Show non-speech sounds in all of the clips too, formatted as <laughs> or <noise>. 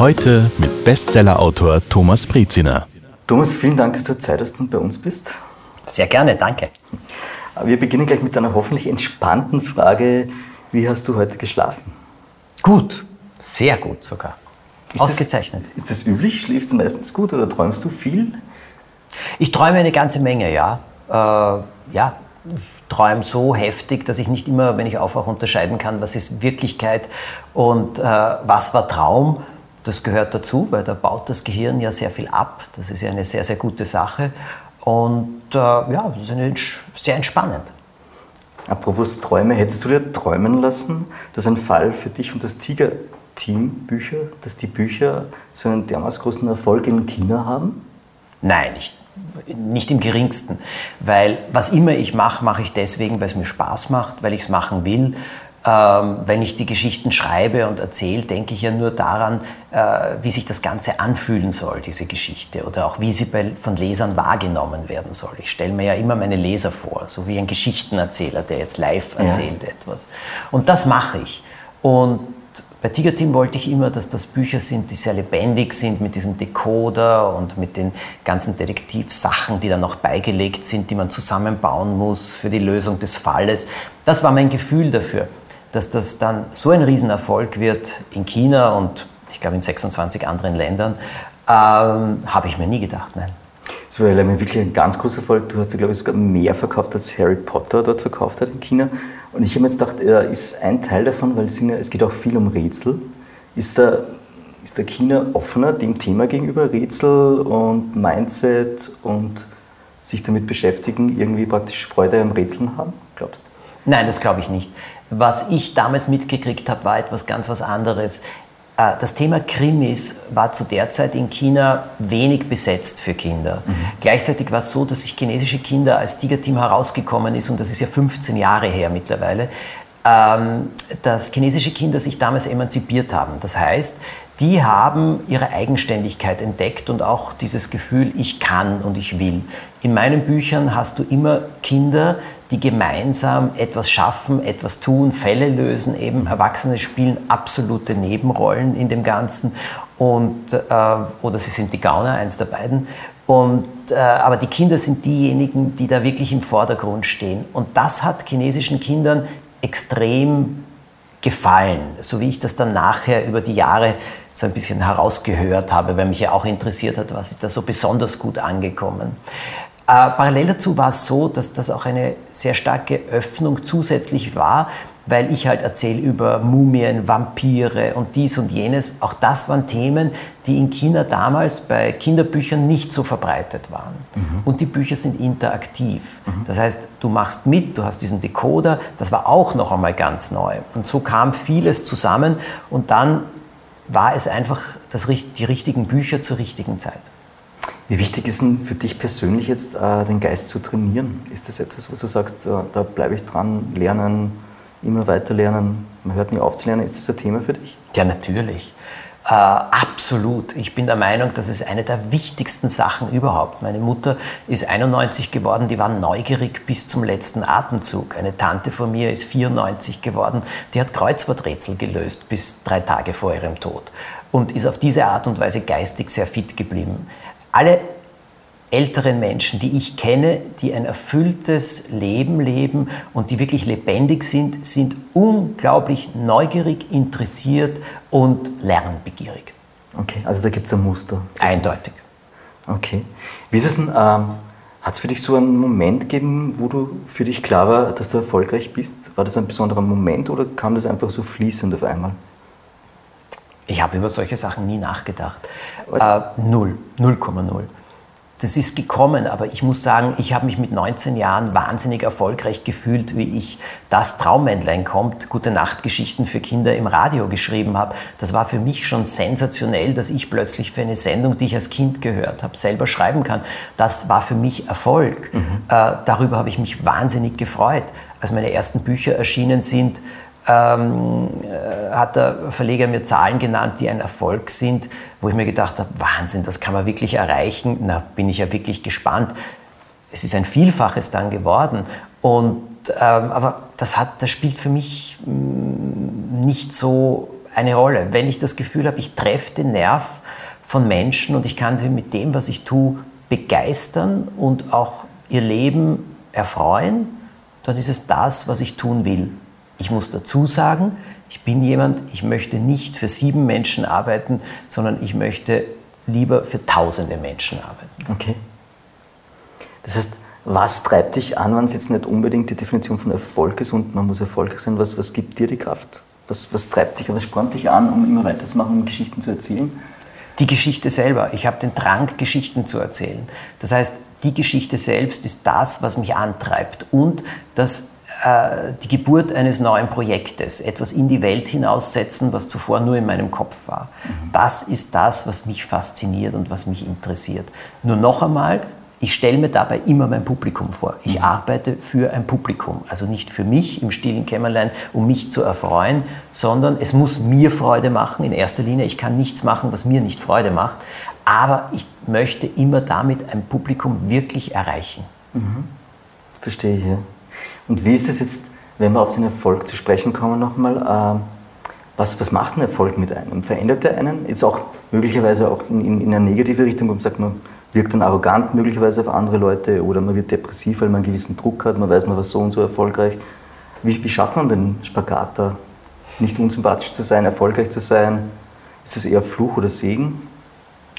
Heute mit Bestsellerautor Thomas Breziner. Thomas, vielen Dank, dass du Zeit hast und bei uns bist. Sehr gerne, danke. Wir beginnen gleich mit einer hoffentlich entspannten Frage. Wie hast du heute geschlafen? Gut, sehr gut sogar. Ist Ausgezeichnet. Das, ist das üblich? Schläfst du meistens gut oder träumst du viel? Ich träume eine ganze Menge, ja. Äh, ja, ich träume so heftig, dass ich nicht immer, wenn ich aufwache, unterscheiden kann, was ist Wirklichkeit und äh, was war Traum. Das gehört dazu, weil da baut das Gehirn ja sehr viel ab. Das ist ja eine sehr, sehr gute Sache. Und äh, ja, das ist sehr entspannend. Apropos Träume, hättest du dir träumen lassen, dass ein Fall für dich und das Tiger Team-Bücher, dass die Bücher so einen dermaßen großen Erfolg in China haben? Nein, nicht, nicht im geringsten. Weil was immer ich mache, mache ich deswegen, weil es mir Spaß macht, weil ich es machen will. Ähm, wenn ich die Geschichten schreibe und erzähle, denke ich ja nur daran, äh, wie sich das Ganze anfühlen soll, diese Geschichte, oder auch wie sie bei, von Lesern wahrgenommen werden soll. Ich stelle mir ja immer meine Leser vor, so wie ein Geschichtenerzähler, der jetzt live erzählt ja. etwas. Und das mache ich. Und bei Tiger Team wollte ich immer, dass das Bücher sind, die sehr lebendig sind mit diesem Decoder und mit den ganzen Detektivsachen, die dann noch beigelegt sind, die man zusammenbauen muss für die Lösung des Falles. Das war mein Gefühl dafür, dass das dann so ein Riesenerfolg wird in China und ich glaube in 26 anderen Ländern, ähm, habe ich mir nie gedacht, nein. Das war ja wirklich ein ganz großer Erfolg. Du hast ja, glaube ich, sogar mehr verkauft, als Harry Potter dort verkauft hat in China. Und ich habe mir jetzt gedacht, ist ein Teil davon, weil es, ja, es geht auch viel um Rätsel. Ist da, ist der China offener dem Thema gegenüber Rätsel und Mindset und sich damit beschäftigen, irgendwie praktisch Freude am Rätseln haben, glaubst du? Nein, das glaube ich nicht. Was ich damals mitgekriegt habe, war etwas ganz was anderes. Äh, das Thema Krimis war zu der Zeit in China wenig besetzt für Kinder. Mhm. Gleichzeitig war es so, dass sich chinesische Kinder als Tigerteam herausgekommen ist, und das ist ja 15 Jahre her mittlerweile, ähm, dass chinesische Kinder sich damals emanzipiert haben. Das heißt, die haben ihre Eigenständigkeit entdeckt und auch dieses Gefühl, ich kann und ich will. In meinen Büchern hast du immer Kinder, die gemeinsam etwas schaffen, etwas tun, Fälle lösen. Eben Erwachsene spielen absolute Nebenrollen in dem Ganzen und, äh, oder sie sind die Gauner, eins der beiden. Und, äh, aber die Kinder sind diejenigen, die da wirklich im Vordergrund stehen. Und das hat chinesischen Kindern extrem gefallen, so wie ich das dann nachher über die Jahre so ein bisschen herausgehört habe, weil mich ja auch interessiert hat, was ist da so besonders gut angekommen. Äh, parallel dazu war es so, dass das auch eine sehr starke Öffnung zusätzlich war, weil ich halt erzähle über Mumien, Vampire und dies und jenes. Auch das waren Themen, die in China damals bei Kinderbüchern nicht so verbreitet waren. Mhm. Und die Bücher sind interaktiv. Mhm. Das heißt, du machst mit, du hast diesen Decoder, das war auch noch einmal ganz neu. Und so kam vieles zusammen und dann war es einfach das, die richtigen Bücher zur richtigen Zeit. Wie wichtig ist denn für dich persönlich jetzt, äh, den Geist zu trainieren? Ist das etwas, wo du sagst, äh, da bleibe ich dran, lernen, immer weiter lernen, man hört nie auf zu lernen? Ist das ein Thema für dich? Ja, natürlich. Äh, absolut. Ich bin der Meinung, das ist eine der wichtigsten Sachen überhaupt. Meine Mutter ist 91 geworden, die war neugierig bis zum letzten Atemzug. Eine Tante von mir ist 94 geworden, die hat Kreuzworträtsel gelöst bis drei Tage vor ihrem Tod und ist auf diese Art und Weise geistig sehr fit geblieben alle älteren Menschen, die ich kenne, die ein erfülltes Leben leben und die wirklich lebendig sind, sind unglaublich neugierig, interessiert und lernbegierig. Okay, also da gibt es ein Muster. Eindeutig. Okay. Wie ist es denn, ähm, hat es für dich so einen Moment gegeben, wo du für dich klar war, dass du erfolgreich bist? War das ein besonderer Moment oder kam das einfach so fließend auf einmal? Ich habe über solche Sachen nie nachgedacht. Äh, null, 0,0. das ist gekommen, aber ich muss sagen, ich habe mich mit 19 Jahren wahnsinnig erfolgreich gefühlt, wie ich das Traummännlein kommt, gute Nachtgeschichten für Kinder im Radio geschrieben habe. Das war für mich schon sensationell, dass ich plötzlich für eine Sendung, die ich als Kind gehört habe, selber schreiben kann. Das war für mich Erfolg. Mhm. Äh, darüber habe ich mich wahnsinnig gefreut. Als meine ersten Bücher erschienen sind, ähm, äh, hat der Verleger mir Zahlen genannt, die ein Erfolg sind, wo ich mir gedacht habe, Wahnsinn, das kann man wirklich erreichen. Na, bin ich ja wirklich gespannt. Es ist ein Vielfaches dann geworden. Und, ähm, aber das, hat, das spielt für mich mm, nicht so eine Rolle. Wenn ich das Gefühl habe, ich treffe den Nerv von Menschen und ich kann sie mit dem, was ich tue, begeistern und auch ihr Leben erfreuen, dann ist es das, was ich tun will. Ich muss dazu sagen, ich bin jemand, ich möchte nicht für sieben Menschen arbeiten, sondern ich möchte lieber für tausende Menschen arbeiten. Okay. Das heißt, was treibt dich an, wenn es jetzt nicht unbedingt die Definition von Erfolg ist und man muss erfolgreich sein? Was, was gibt dir die Kraft? Was, was treibt dich, was spornt dich an, um immer weiterzumachen, um Geschichten zu erzählen? Die Geschichte selber. Ich habe den Drang, Geschichten zu erzählen. Das heißt, die Geschichte selbst ist das, was mich antreibt und das die Geburt eines neuen Projektes, etwas in die Welt hinaussetzen, was zuvor nur in meinem Kopf war. Mhm. Das ist das, was mich fasziniert und was mich interessiert. Nur noch einmal, ich stelle mir dabei immer mein Publikum vor. Ich mhm. arbeite für ein Publikum, also nicht für mich im stillen Kämmerlein, um mich zu erfreuen, sondern es muss mir Freude machen in erster Linie. Ich kann nichts machen, was mir nicht Freude macht, aber ich möchte immer damit ein Publikum wirklich erreichen. Mhm. Verstehe ich, ja. Und wie ist es jetzt, wenn wir auf den Erfolg zu sprechen kommen nochmal, äh, was, was macht ein Erfolg mit einem? Verändert er einen? Jetzt auch möglicherweise auch in, in, in eine negative Richtung, man sagt, man wirkt dann arrogant möglicherweise auf andere Leute oder man wird depressiv, weil man einen gewissen Druck hat, man weiß, man war so und so erfolgreich. Wie, wie schafft man den Spagat da? Nicht unsympathisch zu sein, erfolgreich zu sein? Ist das eher Fluch oder Segen?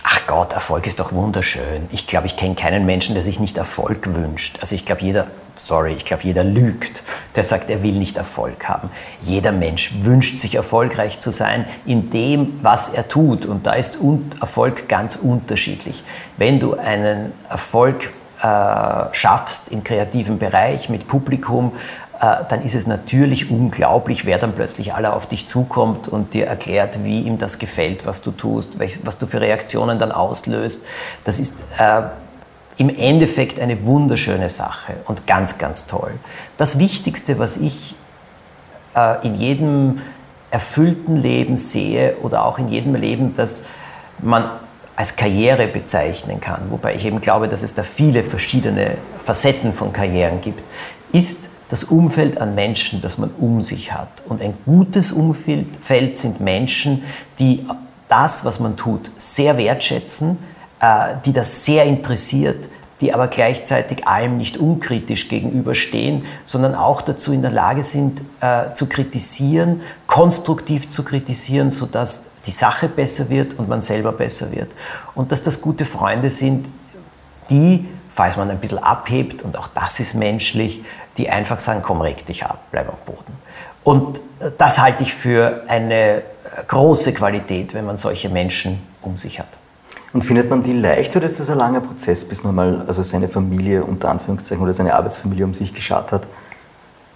Ach Gott, Erfolg ist doch wunderschön. Ich glaube, ich kenne keinen Menschen, der sich nicht Erfolg wünscht. Also ich glaube, jeder, sorry, ich glaube, jeder lügt, der sagt, er will nicht Erfolg haben. Jeder Mensch wünscht sich erfolgreich zu sein in dem, was er tut. Und da ist Erfolg ganz unterschiedlich. Wenn du einen Erfolg äh, schaffst im kreativen Bereich mit Publikum, äh, dann ist es natürlich unglaublich, wer dann plötzlich alle auf dich zukommt und dir erklärt, wie ihm das gefällt, was du tust, was du für Reaktionen dann auslöst. Das ist äh, im Endeffekt eine wunderschöne Sache und ganz, ganz toll. Das Wichtigste, was ich äh, in jedem erfüllten Leben sehe oder auch in jedem Leben, das man als Karriere bezeichnen kann, wobei ich eben glaube, dass es da viele verschiedene Facetten von Karrieren gibt, ist das Umfeld an Menschen, das man um sich hat. Und ein gutes Umfeld sind Menschen, die das, was man tut, sehr wertschätzen, die das sehr interessiert, die aber gleichzeitig allem nicht unkritisch gegenüberstehen, sondern auch dazu in der Lage sind, äh, zu kritisieren, konstruktiv zu kritisieren, sodass die Sache besser wird und man selber besser wird. Und dass das gute Freunde sind, die falls man ein bisschen abhebt, und auch das ist menschlich, die einfach sagen, komm, reg dich ab, bleib am Boden. Und äh, das halte ich für eine äh, große Qualität, wenn man solche Menschen um sich hat. Und findet man die leicht oder ist das ein langer Prozess, bis man mal also seine Familie unter Anführungszeichen oder seine Arbeitsfamilie um sich geschaut hat?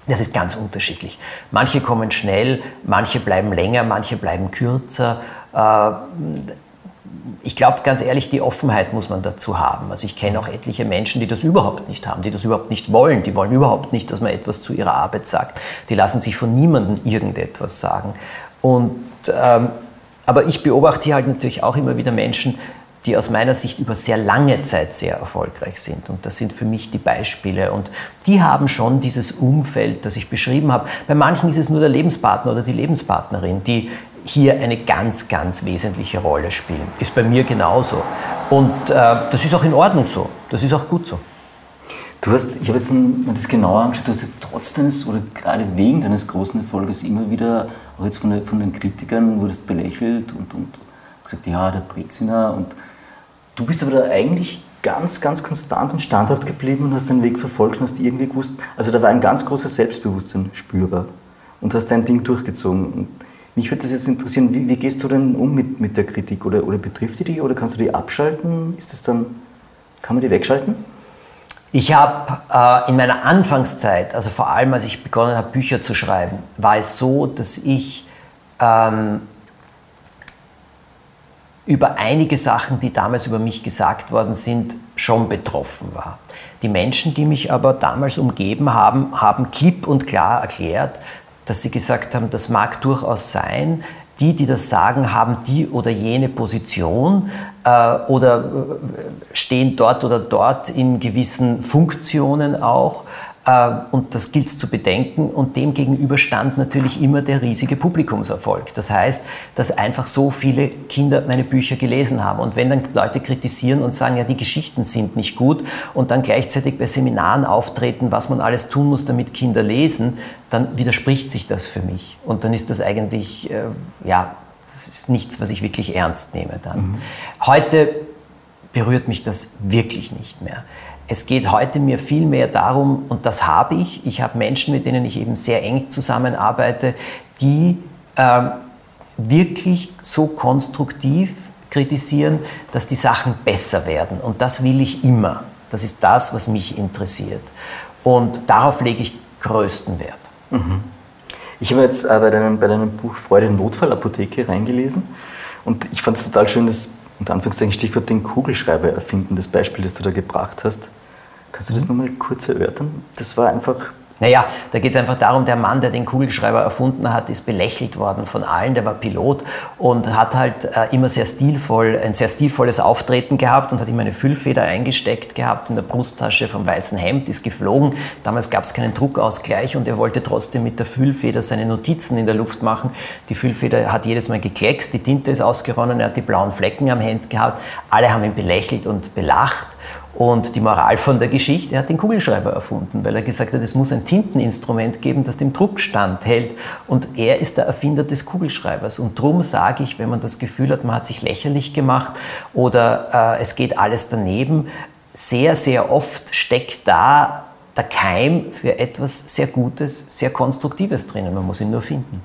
Das ist ganz unterschiedlich. Manche kommen schnell, manche bleiben länger, manche bleiben kürzer. Äh, ich glaube ganz ehrlich, die Offenheit muss man dazu haben. Also ich kenne auch etliche Menschen, die das überhaupt nicht haben, die das überhaupt nicht wollen. Die wollen überhaupt nicht, dass man etwas zu ihrer Arbeit sagt. Die lassen sich von niemandem irgendetwas sagen. Und, ähm, aber ich beobachte hier halt natürlich auch immer wieder Menschen, die aus meiner Sicht über sehr lange Zeit sehr erfolgreich sind. Und das sind für mich die Beispiele. Und die haben schon dieses Umfeld, das ich beschrieben habe. Bei manchen ist es nur der Lebenspartner oder die Lebenspartnerin, die hier eine ganz, ganz wesentliche Rolle spielen. Ist bei mir genauso. Und äh, das ist auch in Ordnung so. Das ist auch gut so. Du hast, ich habe jetzt mir das genauer angeschaut, du hast ja trotz deines oder gerade wegen deines großen Erfolges immer wieder, auch jetzt von, den, von den Kritikern, wurdest belächelt und, und gesagt, ja, der Breziner. Und du bist aber da eigentlich ganz, ganz konstant und standhaft geblieben und hast deinen Weg verfolgt und hast irgendwie gewusst, also da war ein ganz großes Selbstbewusstsein spürbar und hast dein Ding durchgezogen. Und mich würde das jetzt interessieren, wie, wie, gehst du denn um mit, mit der Kritik? Oder, oder betrifft die dich oder kannst du die abschalten? Ist das dann, Kann man die wegschalten? Ich habe äh, in meiner Anfangszeit, also vor allem als ich begonnen habe, Bücher zu schreiben, war es so, dass ich ähm, über einige Sachen, die damals über mich gesagt worden sind, schon betroffen war. Die Menschen, die mich aber damals umgeben haben, haben klipp und klar erklärt, dass sie gesagt haben, das mag durchaus sein, die, die das sagen, haben die oder jene Position äh, oder äh, stehen dort oder dort in gewissen Funktionen auch. Äh, und das gilt es zu bedenken. Und dem gegenüber stand natürlich immer der riesige Publikumserfolg. Das heißt, dass einfach so viele Kinder meine Bücher gelesen haben. Und wenn dann Leute kritisieren und sagen, ja, die Geschichten sind nicht gut und dann gleichzeitig bei Seminaren auftreten, was man alles tun muss, damit Kinder lesen, dann widerspricht sich das für mich. Und dann ist das eigentlich, äh, ja, das ist nichts, was ich wirklich ernst nehme dann. Mhm. Heute berührt mich das wirklich nicht mehr. Es geht heute mir viel mehr darum, und das habe ich, ich habe Menschen, mit denen ich eben sehr eng zusammenarbeite, die ähm, wirklich so konstruktiv kritisieren, dass die Sachen besser werden. Und das will ich immer. Das ist das, was mich interessiert. Und darauf lege ich größten Wert. Mhm. Ich habe jetzt äh, bei, deinem, bei deinem Buch Freude Notfallapotheke reingelesen und ich fand es total schön, dass unter Anführungszeichen Stichwort den Kugelschreiber erfinden, das Beispiel, das du da gebracht hast. Kannst du das nochmal kurz erörtern? Das war einfach naja, da geht es einfach darum, der Mann, der den Kugelschreiber erfunden hat, ist belächelt worden von allen, der war Pilot und hat halt äh, immer sehr stilvoll, ein sehr stilvolles Auftreten gehabt und hat immer eine Füllfeder eingesteckt gehabt in der Brusttasche vom weißen Hemd, ist geflogen. Damals gab es keinen Druckausgleich und er wollte trotzdem mit der Füllfeder seine Notizen in der Luft machen. Die Füllfeder hat jedes Mal gekleckst, die Tinte ist ausgeronnen, er hat die blauen Flecken am Hemd gehabt. Alle haben ihn belächelt und belacht und die Moral von der Geschichte, er hat den Kugelschreiber erfunden, weil er gesagt hat, es muss ein Tinteninstrument geben, das dem Druck standhält. Und er ist der Erfinder des Kugelschreibers. Und darum sage ich, wenn man das Gefühl hat, man hat sich lächerlich gemacht oder äh, es geht alles daneben, sehr, sehr oft steckt da der Keim für etwas sehr Gutes, sehr Konstruktives drinnen. Man muss ihn nur finden.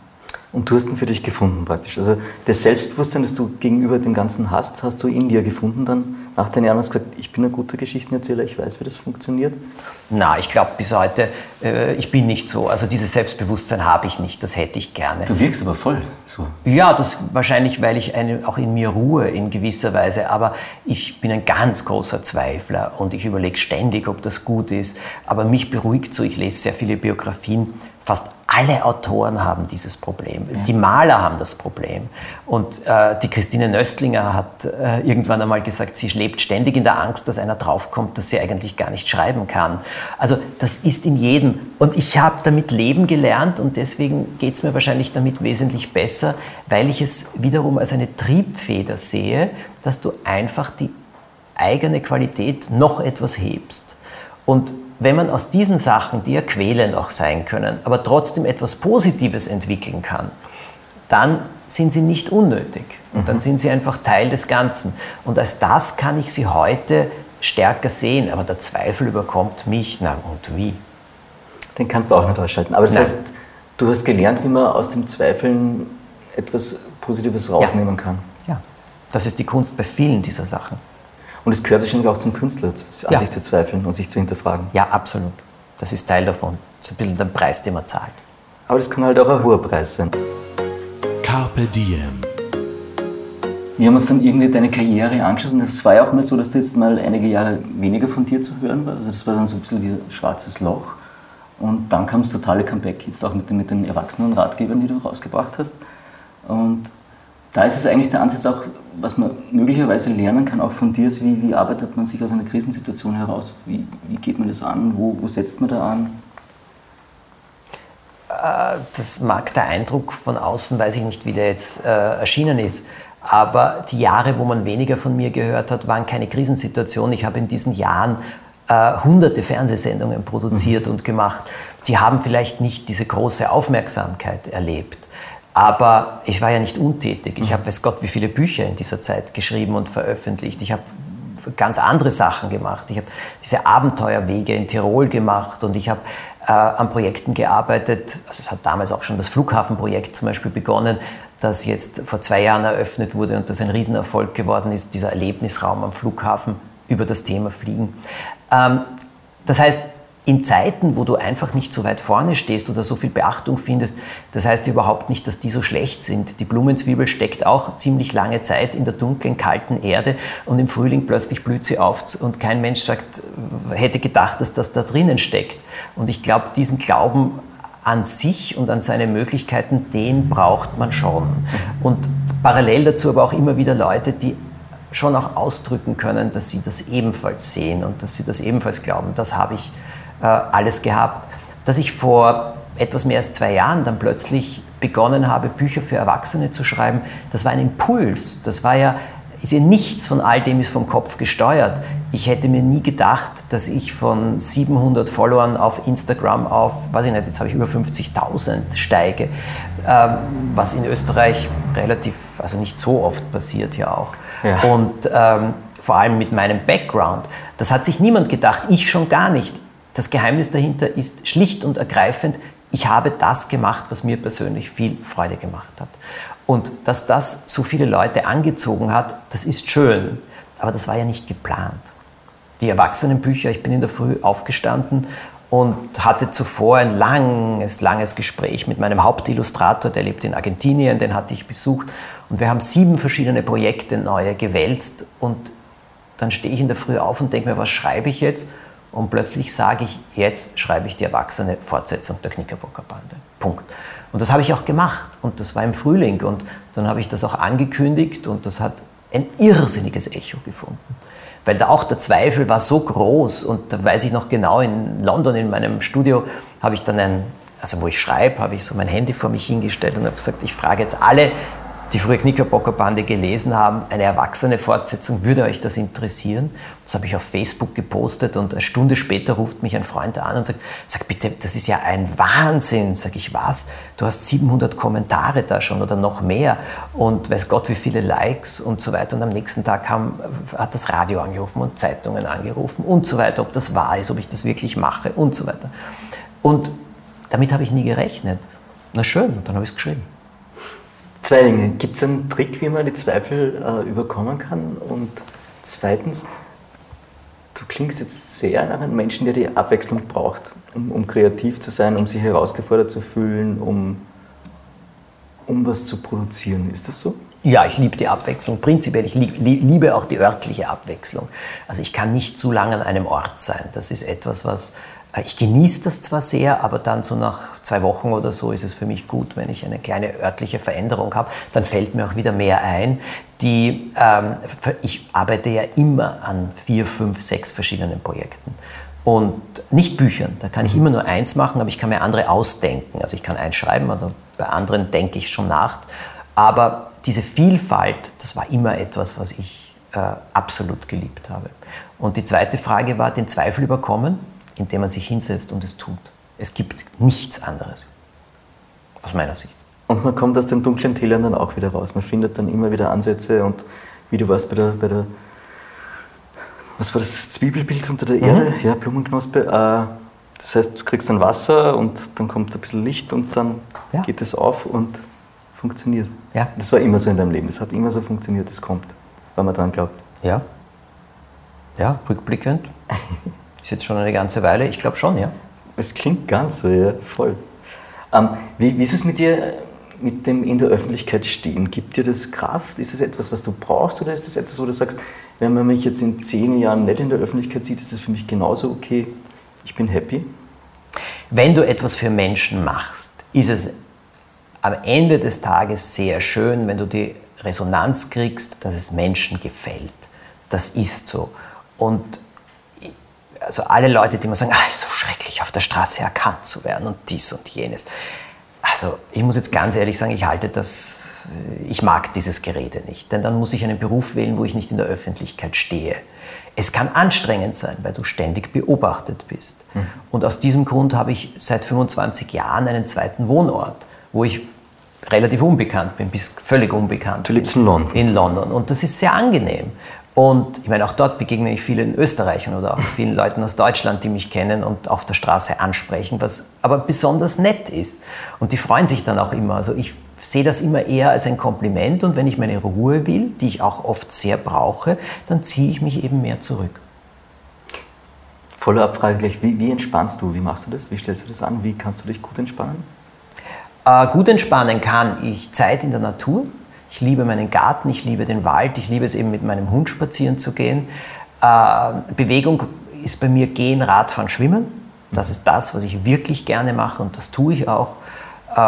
Und du hast ihn für dich gefunden praktisch. Also das Selbstbewusstsein, das du gegenüber dem Ganzen hast, hast du in dir gefunden dann nach den Jahren hast du gesagt, ich bin ein guter Geschichtenerzähler, ich weiß, wie das funktioniert? Na, ich glaube bis heute, äh, ich bin nicht so. Also dieses Selbstbewusstsein habe ich nicht, das hätte ich gerne. Du wirkst aber voll so. Ja, das wahrscheinlich, weil ich eine, auch in mir ruhe in gewisser Weise. Aber ich bin ein ganz großer Zweifler und ich überlege ständig, ob das gut ist. Aber mich beruhigt so, ich lese sehr viele Biografien Fast alle Autoren haben dieses Problem. Ja. Die Maler haben das Problem. Und äh, die Christine Nöstlinger hat äh, irgendwann einmal gesagt, sie lebt ständig in der Angst, dass einer draufkommt, dass sie eigentlich gar nicht schreiben kann. Also das ist in jedem. Und ich habe damit leben gelernt und deswegen geht es mir wahrscheinlich damit wesentlich besser, weil ich es wiederum als eine Triebfeder sehe, dass du einfach die eigene Qualität noch etwas hebst. Und wenn man aus diesen Sachen, die ja quälend auch sein können, aber trotzdem etwas Positives entwickeln kann, dann sind sie nicht unnötig. Und dann mhm. sind sie einfach Teil des Ganzen. Und als das kann ich sie heute stärker sehen. Aber der Zweifel überkommt mich. Na und wie? Den kannst du auch nicht ausschalten. Aber das Nein. heißt, du hast gelernt, wie man aus dem Zweifeln etwas Positives rausnehmen ja. kann. Ja, das ist die Kunst bei vielen dieser Sachen. Und es gehört wahrscheinlich auch zum Künstler, an ja. sich zu zweifeln und sich zu hinterfragen. Ja, absolut. Das ist Teil davon. Das ist ein bisschen der Preis, den man zahlt. Aber das kann halt auch ein hoher Preis sein. Carpe Diem. Wir haben uns dann irgendwie deine Karriere angeschaut und es war ja auch mal so, dass du jetzt mal einige Jahre weniger von dir zu hören war. Also das war dann so ein bisschen wie ein schwarzes Loch. Und dann kam das totale Comeback, jetzt auch mit den, mit den erwachsenen Ratgebern, die du rausgebracht hast. Und da ist es eigentlich der Ansatz auch, was man möglicherweise lernen kann, auch von dir, ist, wie, wie arbeitet man sich aus einer Krisensituation heraus? Wie, wie geht man das an? Wo, wo setzt man da an? Äh, das mag der Eindruck von außen, weiß ich nicht, wie der jetzt äh, erschienen ist. Aber die Jahre, wo man weniger von mir gehört hat, waren keine Krisensituation. Ich habe in diesen Jahren äh, hunderte Fernsehsendungen produziert mhm. und gemacht. Sie haben vielleicht nicht diese große Aufmerksamkeit erlebt. Aber ich war ja nicht untätig. Ich habe, weiß Gott, wie viele Bücher in dieser Zeit geschrieben und veröffentlicht. Ich habe ganz andere Sachen gemacht. Ich habe diese Abenteuerwege in Tirol gemacht und ich habe äh, an Projekten gearbeitet. Also es hat damals auch schon das Flughafenprojekt zum Beispiel begonnen, das jetzt vor zwei Jahren eröffnet wurde und das ein Riesenerfolg geworden ist, dieser Erlebnisraum am Flughafen über das Thema fliegen. Ähm, das heißt, in Zeiten, wo du einfach nicht so weit vorne stehst oder so viel Beachtung findest, das heißt überhaupt nicht, dass die so schlecht sind. Die Blumenzwiebel steckt auch ziemlich lange Zeit in der dunklen, kalten Erde und im Frühling plötzlich blüht sie auf und kein Mensch sagt, hätte gedacht, dass das da drinnen steckt. Und ich glaube, diesen Glauben an sich und an seine Möglichkeiten, den braucht man schon. Und parallel dazu aber auch immer wieder Leute, die schon auch ausdrücken können, dass sie das ebenfalls sehen und dass sie das ebenfalls glauben. Das habe ich äh, alles gehabt. Dass ich vor etwas mehr als zwei Jahren dann plötzlich begonnen habe, Bücher für Erwachsene zu schreiben, das war ein Impuls. Das war ja, ist ja nichts von all dem ist vom Kopf gesteuert. Ich hätte mir nie gedacht, dass ich von 700 Followern auf Instagram auf, weiß ich nicht, jetzt habe ich über 50.000 steige, ähm, was in Österreich relativ, also nicht so oft passiert ja auch. Ja. Und ähm, vor allem mit meinem Background, das hat sich niemand gedacht, ich schon gar nicht. Das Geheimnis dahinter ist schlicht und ergreifend, ich habe das gemacht, was mir persönlich viel Freude gemacht hat. Und dass das so viele Leute angezogen hat, das ist schön, aber das war ja nicht geplant. Die Erwachsenenbücher, ich bin in der Früh aufgestanden und hatte zuvor ein langes, langes Gespräch mit meinem Hauptillustrator, der lebt in Argentinien, den hatte ich besucht. Und wir haben sieben verschiedene Projekte neue gewälzt und dann stehe ich in der Früh auf und denke mir, was schreibe ich jetzt? Und plötzlich sage ich, jetzt schreibe ich die erwachsene Fortsetzung der Knickerbocker Bande. Punkt. Und das habe ich auch gemacht. Und das war im Frühling. Und dann habe ich das auch angekündigt und das hat ein irrsinniges Echo gefunden. Weil da auch der Zweifel war so groß. Und da weiß ich noch genau, in London in meinem Studio habe ich dann ein, also wo ich schreibe, habe ich so mein Handy vor mich hingestellt und habe gesagt, ich frage jetzt alle die früher Knickerbocker Bande gelesen haben, eine erwachsene Fortsetzung, würde euch das interessieren? Das habe ich auf Facebook gepostet und eine Stunde später ruft mich ein Freund an und sagt, sag bitte, das ist ja ein Wahnsinn. Sag ich, was? Du hast 700 Kommentare da schon oder noch mehr und weiß Gott, wie viele Likes und so weiter. Und am nächsten Tag haben, hat das Radio angerufen und Zeitungen angerufen und so weiter, ob das wahr ist, ob ich das wirklich mache und so weiter. Und damit habe ich nie gerechnet. Na schön, und dann habe ich es geschrieben. Zwei Dinge. Gibt es einen Trick, wie man die Zweifel äh, überkommen kann? Und zweitens, du klingst jetzt sehr nach einem Menschen, der die Abwechslung braucht, um, um kreativ zu sein, um sich herausgefordert zu fühlen, um, um was zu produzieren. Ist das so? Ja, ich liebe die Abwechslung. Prinzipiell, ich liebe auch die örtliche Abwechslung. Also ich kann nicht zu lange an einem Ort sein. Das ist etwas, was ich genieße das zwar sehr, aber dann so nach zwei Wochen oder so ist es für mich gut, wenn ich eine kleine örtliche Veränderung habe. Dann fällt mir auch wieder mehr ein. Die, ähm, ich arbeite ja immer an vier, fünf, sechs verschiedenen Projekten. Und nicht Büchern, da kann ich immer nur eins machen, aber ich kann mir andere ausdenken. Also ich kann eins schreiben, oder bei anderen denke ich schon nach. Aber diese Vielfalt, das war immer etwas, was ich äh, absolut geliebt habe. Und die zweite Frage war, den Zweifel überkommen indem man sich hinsetzt und es tut. Es gibt nichts anderes. Aus meiner Sicht. Und man kommt aus den dunklen Tälern dann auch wieder raus. Man findet dann immer wieder Ansätze und wie du warst bei der, bei der was war das Zwiebelbild unter der mhm. Erde? Ja, Blumenknospe. Äh, das heißt, du kriegst dann Wasser und dann kommt ein bisschen Licht und dann ja. geht es auf und funktioniert. Ja. Das war immer so in deinem Leben. Es hat immer so funktioniert, es kommt, weil man daran glaubt. Ja. Ja, rückblickend <laughs> Ist jetzt schon eine ganze Weile, ich glaube schon, ja. Es klingt ganz so, ja, voll. Ähm, wie, wie ist es mit dir, mit dem in der Öffentlichkeit stehen? Gibt dir das Kraft? Ist es etwas, was du brauchst oder ist es etwas, wo du sagst, wenn man mich jetzt in zehn Jahren nicht in der Öffentlichkeit sieht, ist es für mich genauso okay, ich bin happy? Wenn du etwas für Menschen machst, ist es am Ende des Tages sehr schön, wenn du die Resonanz kriegst, dass es Menschen gefällt. Das ist so. Und also alle Leute, die immer sagen, ah, ist so schrecklich, auf der Straße erkannt zu werden und dies und jenes. Also ich muss jetzt ganz ehrlich sagen, ich halte das, ich mag dieses Gerede nicht, denn dann muss ich einen Beruf wählen, wo ich nicht in der Öffentlichkeit stehe. Es kann anstrengend sein, weil du ständig beobachtet bist. Mhm. Und aus diesem Grund habe ich seit 25 Jahren einen zweiten Wohnort, wo ich relativ unbekannt bin, bis völlig unbekannt. Du lebst in London. In London. Und das ist sehr angenehm. Und ich meine, auch dort begegne ich vielen Österreichern oder auch vielen Leuten aus Deutschland, die mich kennen und auf der Straße ansprechen, was aber besonders nett ist. Und die freuen sich dann auch immer. Also ich sehe das immer eher als ein Kompliment und wenn ich meine Ruhe will, die ich auch oft sehr brauche, dann ziehe ich mich eben mehr zurück. Volle Abfrage gleich, wie, wie entspannst du? Wie machst du das? Wie stellst du das an? Wie kannst du dich gut entspannen? Äh, gut entspannen kann ich Zeit in der Natur. Ich liebe meinen Garten, ich liebe den Wald, ich liebe es eben mit meinem Hund spazieren zu gehen. Äh, Bewegung ist bei mir Gehen, Radfahren, Schwimmen. Das ist das, was ich wirklich gerne mache und das tue ich auch. Äh,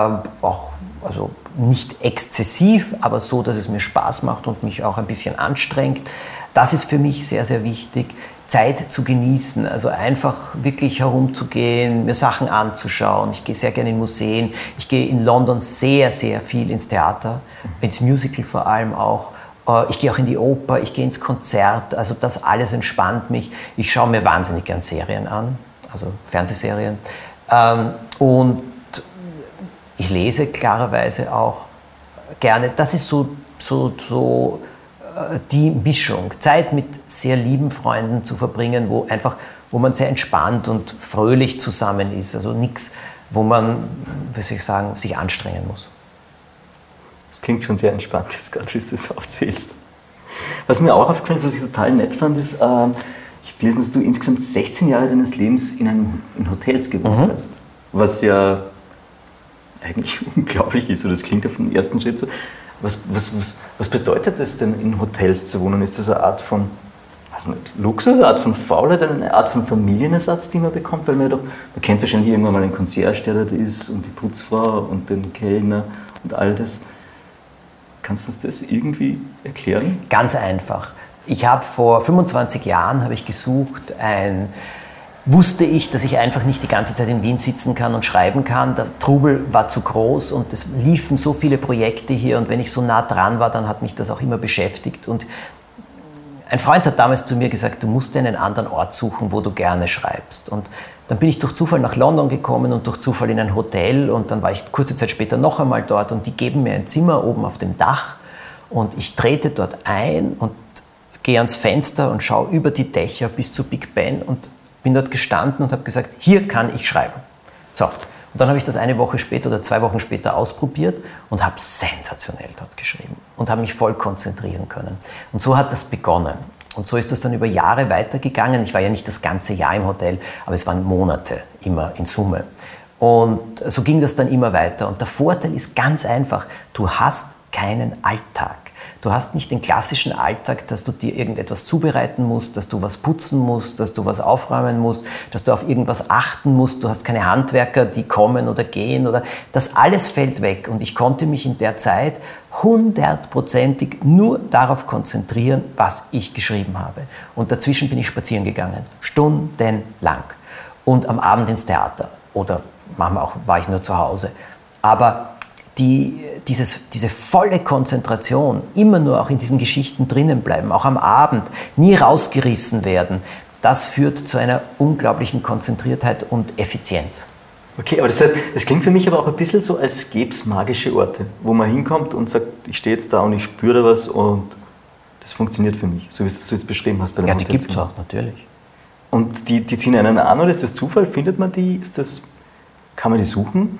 auch also nicht exzessiv, aber so, dass es mir Spaß macht und mich auch ein bisschen anstrengt. Das ist für mich sehr, sehr wichtig. Zeit zu genießen, also einfach wirklich herumzugehen, mir Sachen anzuschauen. Ich gehe sehr gerne in Museen. Ich gehe in London sehr, sehr viel ins Theater, ins Musical vor allem auch. Äh, ich gehe auch in die Oper, ich gehe ins Konzert. Also das alles entspannt mich. Ich schaue mir wahnsinnig gern Serien an, also Fernsehserien. Ähm, und ich lese klarerweise auch gerne. Das ist so, so, so die Mischung. Zeit mit sehr lieben Freunden zu verbringen, wo einfach, wo man sehr entspannt und fröhlich zusammen ist. Also nichts, wo man, wie soll ich sagen, sich anstrengen muss. Das klingt schon sehr entspannt jetzt gerade, wie du das aufzählst. Was mir auch aufgefallen ist, was ich total nett fand, ist, äh, ich habe gelesen, dass du insgesamt 16 Jahre deines Lebens in, einem, in Hotels gewohnt mhm. hast. Was ja eigentlich <laughs> unglaublich ist, das klingt auf den ersten Schritt so. Was, was, was, was bedeutet es denn, in Hotels zu wohnen? Ist das eine Art von also Luxus, eine Art von Faulheit, eine Art von Familienersatz, die man bekommt? Weil man doch, man kennt wahrscheinlich irgendwann mal den Concierge, der da ist, und die Putzfrau und den Kellner und all das. Kannst du uns das irgendwie erklären? Ganz einfach. Ich habe vor 25 Jahren habe ich gesucht ein wusste ich, dass ich einfach nicht die ganze Zeit in Wien sitzen kann und schreiben kann. Der Trubel war zu groß und es liefen so viele Projekte hier und wenn ich so nah dran war, dann hat mich das auch immer beschäftigt. Und ein Freund hat damals zu mir gesagt, du musst dir einen anderen Ort suchen, wo du gerne schreibst. Und dann bin ich durch Zufall nach London gekommen und durch Zufall in ein Hotel und dann war ich kurze Zeit später noch einmal dort und die geben mir ein Zimmer oben auf dem Dach und ich trete dort ein und gehe ans Fenster und schaue über die Dächer bis zu Big Ben und bin dort gestanden und habe gesagt, hier kann ich schreiben. So, und dann habe ich das eine Woche später oder zwei Wochen später ausprobiert und habe sensationell dort geschrieben und habe mich voll konzentrieren können. Und so hat das begonnen. Und so ist das dann über Jahre weitergegangen. Ich war ja nicht das ganze Jahr im Hotel, aber es waren Monate immer in Summe. Und so ging das dann immer weiter. Und der Vorteil ist ganz einfach, du hast keinen Alltag. Du hast nicht den klassischen Alltag, dass du dir irgendetwas zubereiten musst, dass du was putzen musst, dass du was aufräumen musst, dass du auf irgendwas achten musst. Du hast keine Handwerker, die kommen oder gehen oder das alles fällt weg. Und ich konnte mich in der Zeit hundertprozentig nur darauf konzentrieren, was ich geschrieben habe. Und dazwischen bin ich spazieren gegangen, stundenlang. Und am Abend ins Theater oder manchmal auch war ich nur zu Hause. Aber die, dieses, diese volle Konzentration, immer nur auch in diesen Geschichten drinnen bleiben, auch am Abend, nie rausgerissen werden, das führt zu einer unglaublichen Konzentriertheit und Effizienz. Okay, aber das heißt, das klingt für mich aber auch ein bisschen so, als gäbe es magische Orte, wo man hinkommt und sagt, ich stehe jetzt da und ich spüre was und das funktioniert für mich, so wie du es jetzt beschrieben hast bei der Ja, die gibt es auch, natürlich. Und die, die ziehen einen an oder ist das Zufall? Findet man die? Ist das, kann man die suchen?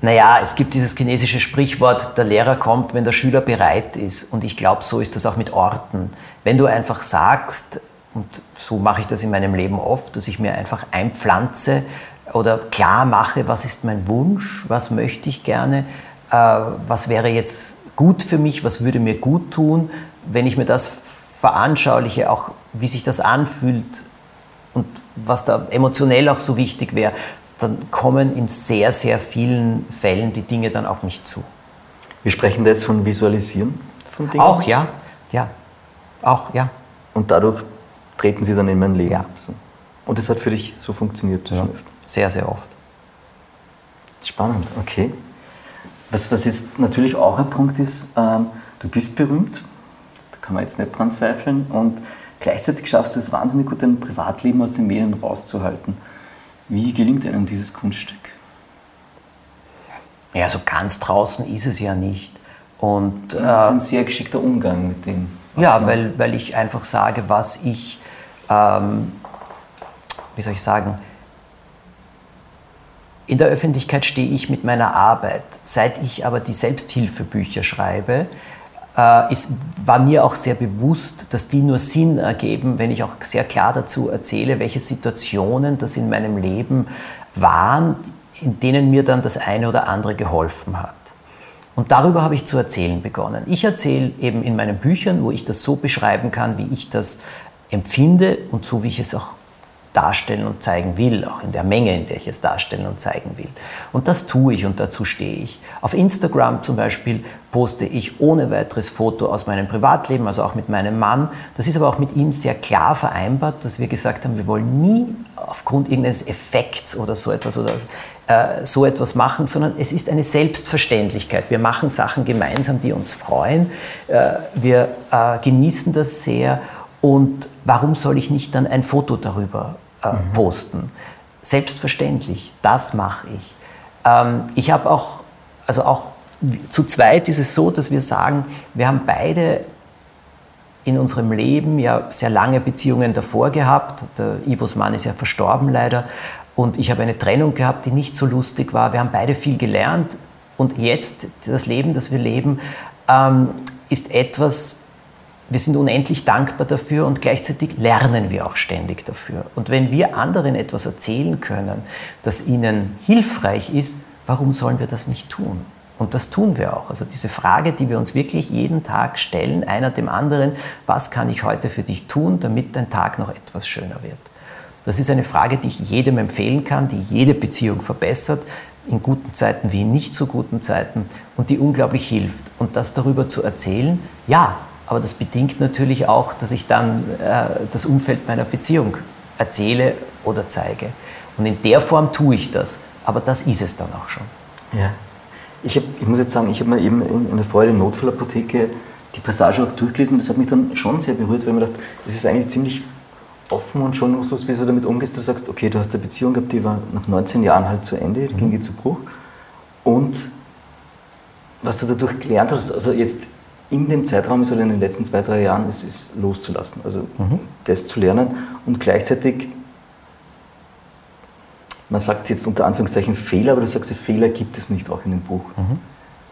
Naja, es gibt dieses chinesische Sprichwort, der Lehrer kommt, wenn der Schüler bereit ist. Und ich glaube, so ist das auch mit Orten. Wenn du einfach sagst, und so mache ich das in meinem Leben oft, dass ich mir einfach einpflanze oder klar mache, was ist mein Wunsch, was möchte ich gerne, äh, was wäre jetzt gut für mich, was würde mir gut tun, wenn ich mir das veranschauliche, auch wie sich das anfühlt und was da emotionell auch so wichtig wäre, dann kommen in sehr, sehr vielen Fällen die Dinge dann auf mich zu. Wir sprechen da jetzt von Visualisieren von Dingen? Auch, ja. ja. Auch, ja. Und dadurch treten sie dann in mein Leben. Ja. So. Und das hat für dich so funktioniert? Ja. Sehr, sehr oft. Spannend, okay. Was, was jetzt natürlich auch ein Punkt ist, ähm, du bist berühmt, da kann man jetzt nicht dran zweifeln, und gleichzeitig schaffst du es wahnsinnig gut, dein Privatleben aus den Medien rauszuhalten. Wie gelingt einem dieses Kunststück? Ja, so ganz draußen ist es ja nicht. Und, das ist ein äh, sehr geschickter Umgang mit dem. Ja, weil, weil ich einfach sage, was ich, ähm, wie soll ich sagen, In der Öffentlichkeit stehe ich mit meiner Arbeit. Seit ich aber die Selbsthilfebücher schreibe, äh, ist, war mir auch sehr bewusst, dass die nur Sinn ergeben, wenn ich auch sehr klar dazu erzähle, welche Situationen das in meinem Leben waren, in denen mir dann das eine oder andere geholfen hat. Und darüber habe ich zu erzählen begonnen. Ich erzähle eben in meinen Büchern, wo ich das so beschreiben kann, wie ich das empfinde und so wie ich es auch darstellen und zeigen will, auch in der Menge, in der ich es darstellen und zeigen will. Und das tue ich und dazu stehe ich. Auf Instagram zum Beispiel poste ich ohne weiteres Foto aus meinem Privatleben, also auch mit meinem Mann. Das ist aber auch mit ihm sehr klar vereinbart, dass wir gesagt haben, wir wollen nie aufgrund irgendeines Effekts oder so etwas oder äh, so etwas machen, sondern es ist eine Selbstverständlichkeit. Wir machen Sachen gemeinsam, die uns freuen. Äh, wir äh, genießen das sehr und warum soll ich nicht dann ein Foto darüber äh, mhm. posten? Selbstverständlich, das mache ich. Ähm, ich habe auch, also auch zu zweit ist es so, dass wir sagen, wir haben beide in unserem Leben ja sehr lange Beziehungen davor gehabt. Der Ivos Mann ist ja verstorben leider. Und ich habe eine Trennung gehabt, die nicht so lustig war. Wir haben beide viel gelernt. Und jetzt, das Leben, das wir leben, ähm, ist etwas, wir sind unendlich dankbar dafür und gleichzeitig lernen wir auch ständig dafür. Und wenn wir anderen etwas erzählen können, das ihnen hilfreich ist, warum sollen wir das nicht tun? Und das tun wir auch. Also diese Frage, die wir uns wirklich jeden Tag stellen, einer dem anderen, was kann ich heute für dich tun, damit dein Tag noch etwas schöner wird? Das ist eine Frage, die ich jedem empfehlen kann, die jede Beziehung verbessert, in guten Zeiten wie in nicht so guten Zeiten und die unglaublich hilft. Und das darüber zu erzählen, ja, aber das bedingt natürlich auch, dass ich dann äh, das Umfeld meiner Beziehung erzähle oder zeige. Und in der Form tue ich das. Aber das ist es dann auch schon. Ja. Ich, hab, ich muss jetzt sagen, ich habe mir eben in einer vorherigen Notfallapotheke die Passage auch durchgelesen und das hat mich dann schon sehr berührt, weil mir dachte, das ist eigentlich ziemlich offen und schon so, wie du damit umgehst. Du sagst, okay, du hast eine Beziehung gehabt, die war nach 19 Jahren halt zu Ende, mhm. ging die zu Bruch. Und was du dadurch gelernt hast, also jetzt in dem Zeitraum oder in den letzten zwei, drei Jahren ist, ist loszulassen. Also mhm. das zu lernen und gleichzeitig, man sagt jetzt unter Anführungszeichen Fehler, aber du sagst, Fehler gibt es nicht auch in dem Buch. Mhm.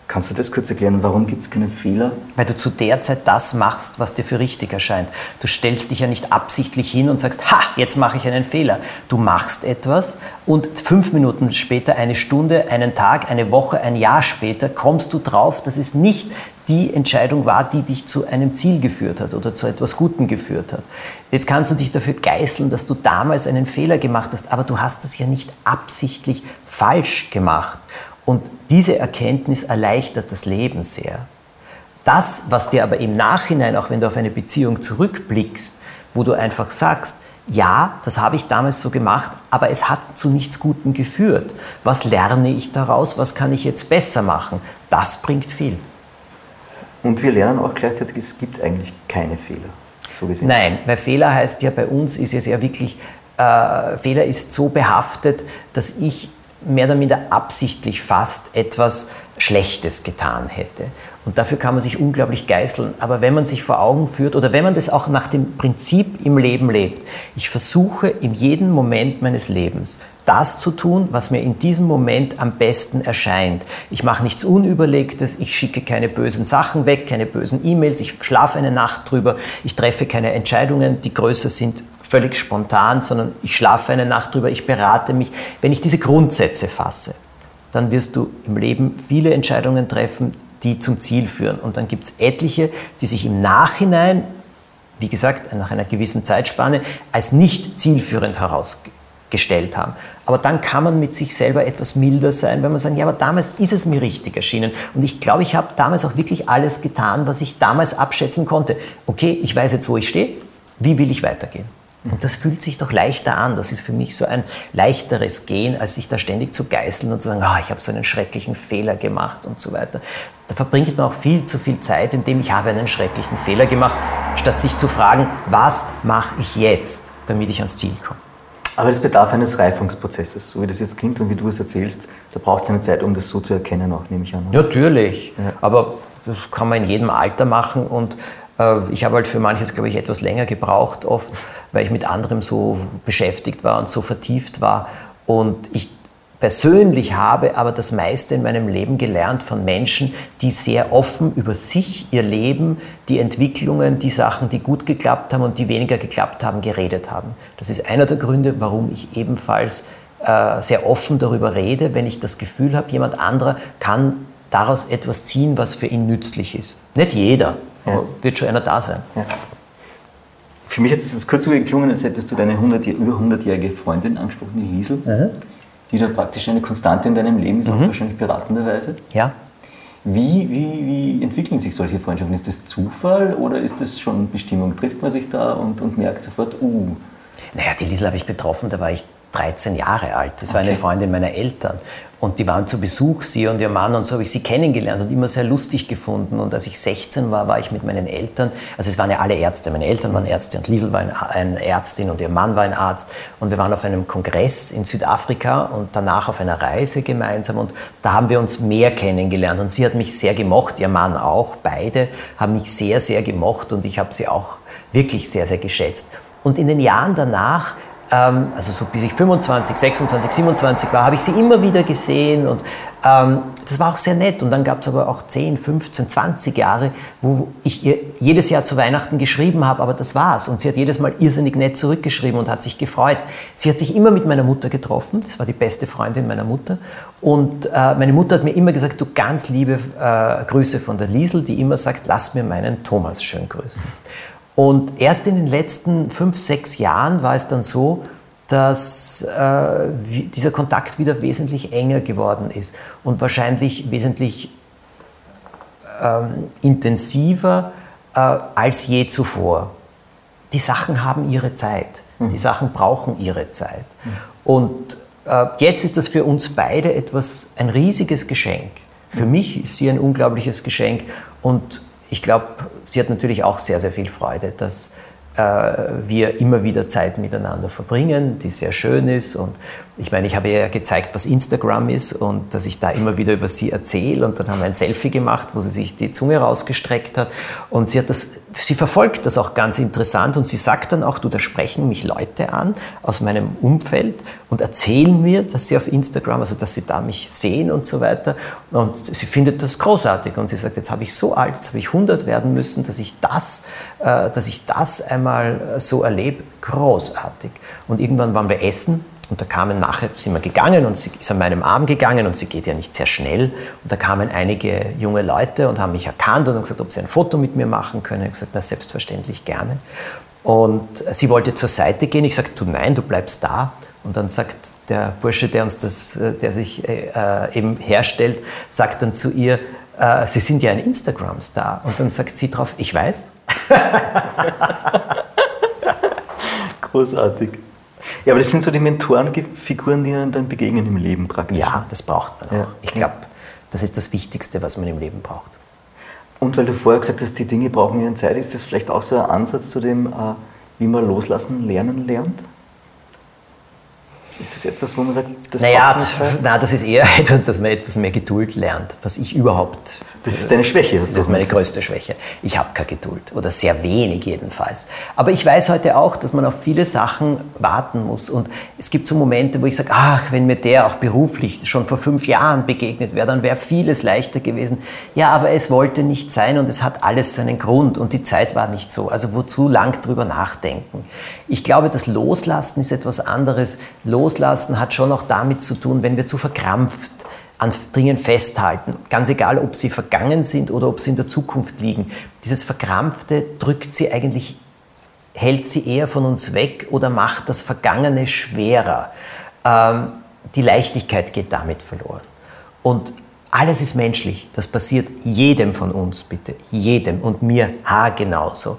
Kannst du das kurz erklären? Warum gibt es keine Fehler? Weil du zu der Zeit das machst, was dir für richtig erscheint. Du stellst dich ja nicht absichtlich hin und sagst, ha, jetzt mache ich einen Fehler. Du machst etwas und fünf Minuten später, eine Stunde, einen Tag, eine Woche, ein Jahr später kommst du drauf, dass es nicht die Entscheidung war, die dich zu einem Ziel geführt hat oder zu etwas Gutem geführt hat. Jetzt kannst du dich dafür geißeln, dass du damals einen Fehler gemacht hast, aber du hast das ja nicht absichtlich falsch gemacht. Und diese Erkenntnis erleichtert das Leben sehr. Das, was dir aber im Nachhinein, auch wenn du auf eine Beziehung zurückblickst, wo du einfach sagst, ja, das habe ich damals so gemacht, aber es hat zu nichts Gutem geführt. Was lerne ich daraus? Was kann ich jetzt besser machen? Das bringt viel. Und wir lernen auch gleichzeitig, es gibt eigentlich keine Fehler. So gesehen. Nein, weil Fehler heißt ja bei uns ist es ja wirklich, äh, Fehler ist so behaftet, dass ich mehr oder minder absichtlich fast etwas Schlechtes getan hätte. Und dafür kann man sich unglaublich geißeln. Aber wenn man sich vor Augen führt oder wenn man das auch nach dem Prinzip im Leben lebt, ich versuche in jedem Moment meines Lebens das zu tun, was mir in diesem Moment am besten erscheint. Ich mache nichts Unüberlegtes, ich schicke keine bösen Sachen weg, keine bösen E-Mails, ich schlafe eine Nacht drüber, ich treffe keine Entscheidungen, die größer sind völlig spontan, sondern ich schlafe eine Nacht drüber, ich berate mich. Wenn ich diese Grundsätze fasse, dann wirst du im Leben viele Entscheidungen treffen, die zum Ziel führen. Und dann gibt es etliche, die sich im Nachhinein, wie gesagt, nach einer gewissen Zeitspanne, als nicht zielführend herausgestellt haben. Aber dann kann man mit sich selber etwas milder sein, wenn man sagt, ja, aber damals ist es mir richtig erschienen. Und ich glaube, ich habe damals auch wirklich alles getan, was ich damals abschätzen konnte. Okay, ich weiß jetzt, wo ich stehe. Wie will ich weitergehen? Und das fühlt sich doch leichter an. Das ist für mich so ein leichteres Gehen, als sich da ständig zu geißeln und zu sagen, oh, ich habe so einen schrecklichen Fehler gemacht und so weiter. Da verbringt man auch viel zu viel Zeit, indem ich habe einen schrecklichen Fehler gemacht, statt sich zu fragen, was mache ich jetzt, damit ich ans Ziel komme. Aber das bedarf eines Reifungsprozesses, so wie das jetzt klingt und wie du es erzählst. Da braucht es eine Zeit, um das so zu erkennen, auch nehme ich an. Oder? Natürlich, ja. aber das kann man in jedem Alter machen und äh, ich habe halt für manches, glaube ich, etwas länger gebraucht, oft, weil ich mit anderem so beschäftigt war und so vertieft war. Und ich persönlich habe, aber das meiste in meinem Leben gelernt von Menschen, die sehr offen über sich, ihr Leben, die Entwicklungen, die Sachen, die gut geklappt haben und die weniger geklappt haben, geredet haben. Das ist einer der Gründe, warum ich ebenfalls äh, sehr offen darüber rede, wenn ich das Gefühl habe, jemand anderer kann daraus etwas ziehen, was für ihn nützlich ist. Nicht jeder, ja. wird schon einer da sein. Ja. Für mich hat es kurz so geklungen, als hättest du deine 100, über 100-jährige Freundin angesprochen, die Liesel. Mhm die dann praktisch eine Konstante in deinem Leben ist, mhm. auch wahrscheinlich beratenderweise. Ja. Wie, wie, wie entwickeln sich solche Freundschaften? Ist das Zufall oder ist das schon Bestimmung? Trifft man sich da und, und merkt sofort, uh. Naja, die Liesel habe ich getroffen, da war ich 13 Jahre alt. Das okay. war eine Freundin meiner Eltern. Und die waren zu Besuch, sie und ihr Mann, und so habe ich sie kennengelernt und immer sehr lustig gefunden. Und als ich 16 war, war ich mit meinen Eltern, also es waren ja alle Ärzte, meine Eltern waren Ärzte und Liesel war eine Ärztin und ihr Mann war ein Arzt. Und wir waren auf einem Kongress in Südafrika und danach auf einer Reise gemeinsam. Und da haben wir uns mehr kennengelernt. Und sie hat mich sehr gemocht, ihr Mann auch. Beide haben mich sehr, sehr gemocht und ich habe sie auch wirklich sehr, sehr geschätzt. Und in den Jahren danach ähm, also so bis ich 25, 26, 27 war, habe ich sie immer wieder gesehen und ähm, das war auch sehr nett. Und dann gab es aber auch 10, 15, 20 Jahre, wo ich ihr jedes Jahr zu Weihnachten geschrieben habe, aber das war's. Und sie hat jedes Mal irrsinnig nett zurückgeschrieben und hat sich gefreut. Sie hat sich immer mit meiner Mutter getroffen, das war die beste Freundin meiner Mutter. Und äh, meine Mutter hat mir immer gesagt, du ganz liebe äh, Grüße von der Liesel, die immer sagt, lass mir meinen Thomas schön grüßen. Und erst in den letzten fünf, sechs Jahren war es dann so, dass äh, dieser Kontakt wieder wesentlich enger geworden ist und wahrscheinlich wesentlich ähm, intensiver äh, als je zuvor. Die Sachen haben ihre Zeit. Mhm. Die Sachen brauchen ihre Zeit. Mhm. Und äh, jetzt ist das für uns beide etwas, ein riesiges Geschenk. Für mhm. mich ist sie ein unglaubliches Geschenk und ich glaube, sie hat natürlich auch sehr, sehr viel Freude, dass äh, wir immer wieder Zeit miteinander verbringen, die sehr schön ist. Und ich meine, ich habe ihr ja gezeigt, was Instagram ist und dass ich da immer wieder über sie erzähle. Und dann haben wir ein Selfie gemacht, wo sie sich die Zunge rausgestreckt hat. Und sie, hat das, sie verfolgt das auch ganz interessant. Und sie sagt dann auch, du, da sprechen mich Leute an aus meinem Umfeld und erzählen mir, dass sie auf Instagram, also dass sie da mich sehen und so weiter. Und sie findet das großartig. Und sie sagt, jetzt habe ich so alt, jetzt habe ich 100 werden müssen, dass ich das, äh, dass ich das einmal so erlebt, großartig. Und irgendwann waren wir essen und da kamen nachher, sind wir gegangen und sie ist an meinem Arm gegangen und sie geht ja nicht sehr schnell. Und da kamen einige junge Leute und haben mich erkannt und haben gesagt, ob sie ein Foto mit mir machen können. Ich habe gesagt, na selbstverständlich gerne. Und sie wollte zur Seite gehen. Ich sagte, du nein, du bleibst da. Und dann sagt der Bursche, der uns das, der sich äh, eben herstellt, sagt dann zu ihr, äh, Sie sind ja ein Instagram-Star. Und dann sagt sie drauf, ich weiß. <laughs> Großartig. Ja, aber das sind so die Mentorenfiguren, die einem dann begegnen im Leben praktisch. Ja, das braucht man auch. Ja. Ich glaube, das ist das Wichtigste, was man im Leben braucht. Und weil du vorher gesagt hast, die Dinge brauchen ihre Zeit, ist das vielleicht auch so ein Ansatz zu dem, äh, wie man loslassen lernen lernt? Ist das etwas, wo man sagt, das naja, na, das ist eher <laughs> etwas, dass man etwas mehr Geduld lernt, was ich überhaupt. Das ist deine Schwäche. Das ist meine größte Schwäche. Ich habe keine Geduld oder sehr wenig jedenfalls. Aber ich weiß heute auch, dass man auf viele Sachen warten muss. Und es gibt so Momente, wo ich sage, ach, wenn mir der auch beruflich schon vor fünf Jahren begegnet wäre, dann wäre vieles leichter gewesen. Ja, aber es wollte nicht sein und es hat alles seinen Grund und die Zeit war nicht so. Also wozu lang drüber nachdenken? Ich glaube, das Loslassen ist etwas anderes. Loslassen hat schon auch damit zu tun, wenn wir zu verkrampft an Dingen festhalten. Ganz egal, ob sie vergangen sind oder ob sie in der Zukunft liegen. Dieses Verkrampfte drückt sie eigentlich, hält sie eher von uns weg oder macht das Vergangene schwerer. Ähm, die Leichtigkeit geht damit verloren. Und alles ist menschlich. Das passiert jedem von uns, bitte. Jedem. Und mir haargenauso.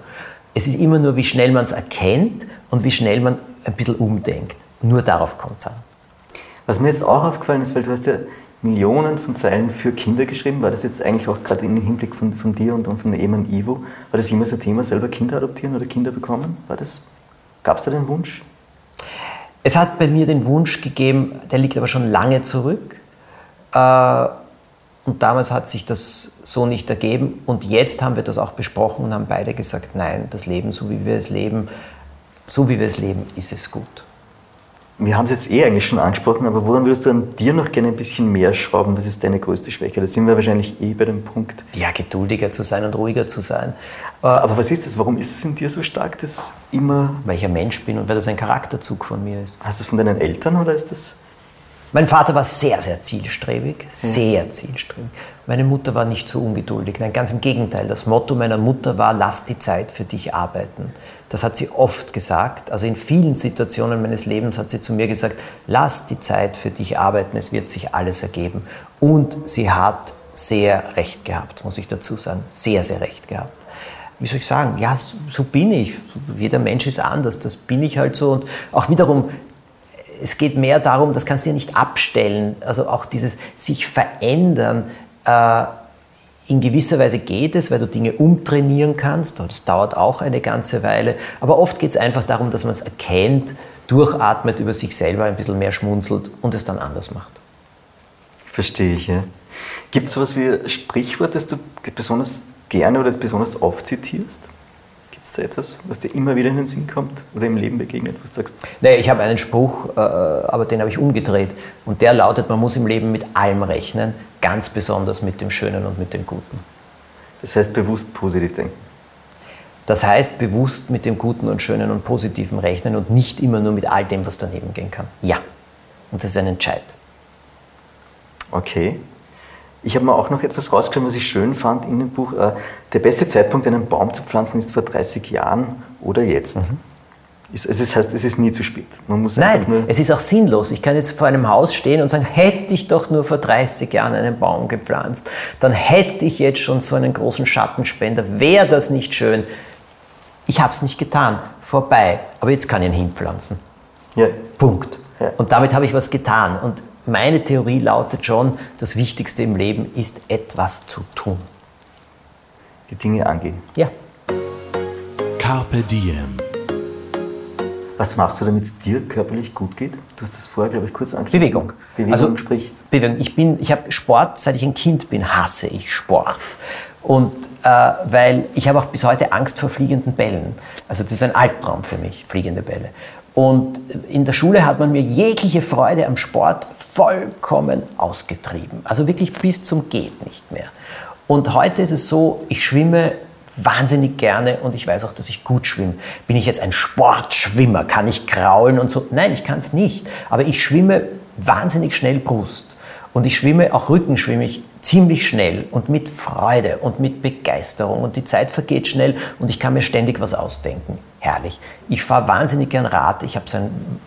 Es ist immer nur, wie schnell man es erkennt und wie schnell man ein bisschen umdenkt. Nur darauf kommt es an. Was mir jetzt auch aufgefallen ist, weil du hast ja Millionen von Zeilen für Kinder geschrieben, war das jetzt eigentlich auch gerade im Hinblick von, von dir und, und von Ehemann Ivo, war das immer so ein Thema, selber Kinder adoptieren oder Kinder bekommen? War das, gab es da den Wunsch? Es hat bei mir den Wunsch gegeben, der liegt aber schon lange zurück. Äh, und damals hat sich das so nicht ergeben. Und jetzt haben wir das auch besprochen und haben beide gesagt, nein, das Leben, so wie wir es leben, so wie wir es leben, ist es gut. wir haben es jetzt eh eigentlich schon angesprochen, aber woran würdest du an dir noch gerne ein bisschen mehr schrauben? Was ist deine größte Schwäche? Da sind wir wahrscheinlich eh bei dem Punkt. Ja, geduldiger zu sein und ruhiger zu sein. Aber was ist das? Warum ist es in dir so stark, dass immer. Weil ich ein Mensch bin und weil das ein Charakterzug von mir ist. Hast du es von deinen Eltern oder ist das. Mein Vater war sehr, sehr zielstrebig, sehr zielstrebig. Meine Mutter war nicht so ungeduldig. Nein, ganz im Gegenteil. Das Motto meiner Mutter war, lass die Zeit für dich arbeiten. Das hat sie oft gesagt. Also in vielen Situationen meines Lebens hat sie zu mir gesagt, lass die Zeit für dich arbeiten, es wird sich alles ergeben. Und sie hat sehr recht gehabt, muss ich dazu sagen. Sehr, sehr recht gehabt wie soll ich sagen, ja, so bin ich. Jeder Mensch ist anders, das bin ich halt so. Und auch wiederum, es geht mehr darum, das kannst du ja nicht abstellen. Also auch dieses sich verändern. Äh, in gewisser Weise geht es, weil du Dinge umtrainieren kannst. Das dauert auch eine ganze Weile. Aber oft geht es einfach darum, dass man es erkennt, durchatmet, über sich selber ein bisschen mehr schmunzelt und es dann anders macht. Verstehe ich, ja. Gibt es sowas wie ein Sprichwort, das du besonders gerne oder besonders oft zitierst? Da etwas, was dir immer wieder in den Sinn kommt oder im Leben begegnet, was du sagst? Nee, ich habe einen Spruch, äh, aber den habe ich umgedreht. Und der lautet, man muss im Leben mit allem rechnen, ganz besonders mit dem Schönen und mit dem Guten. Das heißt bewusst positiv denken? Das heißt bewusst mit dem Guten und Schönen und Positiven rechnen und nicht immer nur mit all dem, was daneben gehen kann. Ja. Und das ist ein Entscheid. Okay. Ich habe mir auch noch etwas rausgeschrieben, was ich schön fand in dem Buch. Äh, der beste Zeitpunkt, einen Baum zu pflanzen, ist vor 30 Jahren oder jetzt. Mhm. Also das heißt, es ist nie zu spät. Nein, es ist auch sinnlos. Ich kann jetzt vor einem Haus stehen und sagen, hätte ich doch nur vor 30 Jahren einen Baum gepflanzt, dann hätte ich jetzt schon so einen großen Schattenspender. Wäre das nicht schön? Ich habe es nicht getan. Vorbei. Aber jetzt kann ich ihn hinpflanzen. Ja. Punkt. Ja. Und damit habe ich was getan. Und meine Theorie lautet schon, das Wichtigste im Leben ist etwas zu tun. Die Dinge angehen. Ja. Carpe Diem. Was machst du, damit es dir körperlich gut geht? Du hast das vorher, glaube ich, kurz angesprochen. Bewegung. Bewegung, also, sprich. Bewegung. Ich, bin, ich habe Sport, seit ich ein Kind bin, hasse ich Sport. Und äh, weil ich habe auch bis heute Angst vor fliegenden Bällen. Also das ist ein Albtraum für mich, fliegende Bälle. Und in der Schule hat man mir jegliche Freude am Sport vollkommen ausgetrieben. Also wirklich bis zum Geht nicht mehr. Und heute ist es so, ich schwimme wahnsinnig gerne und ich weiß auch, dass ich gut schwimme. Bin ich jetzt ein Sportschwimmer? Kann ich kraulen und so? Nein, ich kann es nicht. Aber ich schwimme wahnsinnig schnell Brust. Und ich schwimme, auch Rücken schwimme ich ziemlich schnell und mit Freude und mit Begeisterung und die Zeit vergeht schnell und ich kann mir ständig was ausdenken. Herrlich. Ich fahre wahnsinnig gern Rad. Ich habe so ein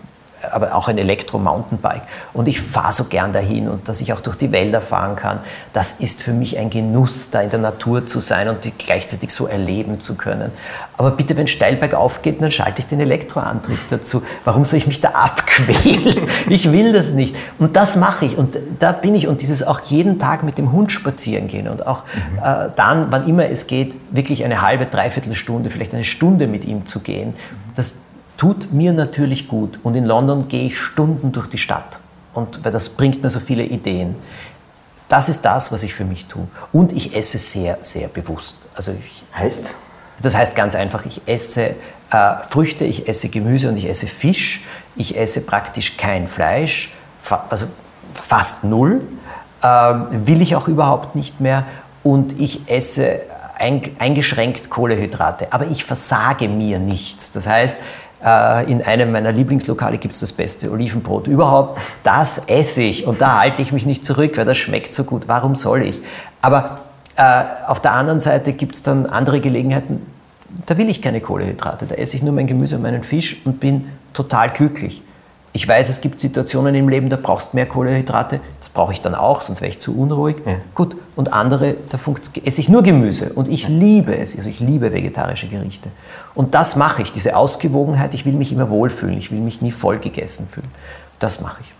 aber auch ein Elektro-Mountainbike. Und ich fahre so gern dahin und dass ich auch durch die Wälder fahren kann, das ist für mich ein Genuss, da in der Natur zu sein und die gleichzeitig so erleben zu können. Aber bitte, wenn Steilberg aufgeht, dann schalte ich den Elektroantrieb dazu. Warum soll ich mich da abquälen? <laughs> Ich will das nicht. Und das mache ich. Und da bin ich. Und dieses auch jeden Tag mit dem Hund spazieren gehen und auch mhm. äh, dann, wann immer es geht, wirklich eine halbe, dreiviertel Stunde, vielleicht eine Stunde mit ihm zu gehen. Das, tut mir natürlich gut. Und in London gehe ich Stunden durch die Stadt. Und weil das bringt mir so viele Ideen. Das ist das, was ich für mich tue. Und ich esse sehr, sehr bewusst. Also ich, heißt? Das heißt ganz einfach, ich esse äh, Früchte, ich esse Gemüse und ich esse Fisch. Ich esse praktisch kein Fleisch, fa also fast null. Äh, will ich auch überhaupt nicht mehr. Und ich esse eingeschränkt Kohlehydrate. Aber ich versage mir nichts. Das heißt, in einem meiner Lieblingslokale gibt es das beste Olivenbrot überhaupt. Das esse ich und da halte ich mich nicht zurück, weil das schmeckt so gut. Warum soll ich? Aber äh, auf der anderen Seite gibt es dann andere Gelegenheiten, da will ich keine Kohlehydrate. Da esse ich nur mein Gemüse und meinen Fisch und bin total glücklich. Ich weiß, es gibt Situationen im Leben, da brauchst du mehr Kohlenhydrate. Das brauche ich dann auch, sonst wäre ich zu unruhig. Ja. Gut. Und andere, da esse ich nur Gemüse. Und ich liebe es. Also ich liebe vegetarische Gerichte. Und das mache ich, diese Ausgewogenheit. Ich will mich immer wohlfühlen. Ich will mich nie voll gegessen fühlen. Das mache ich.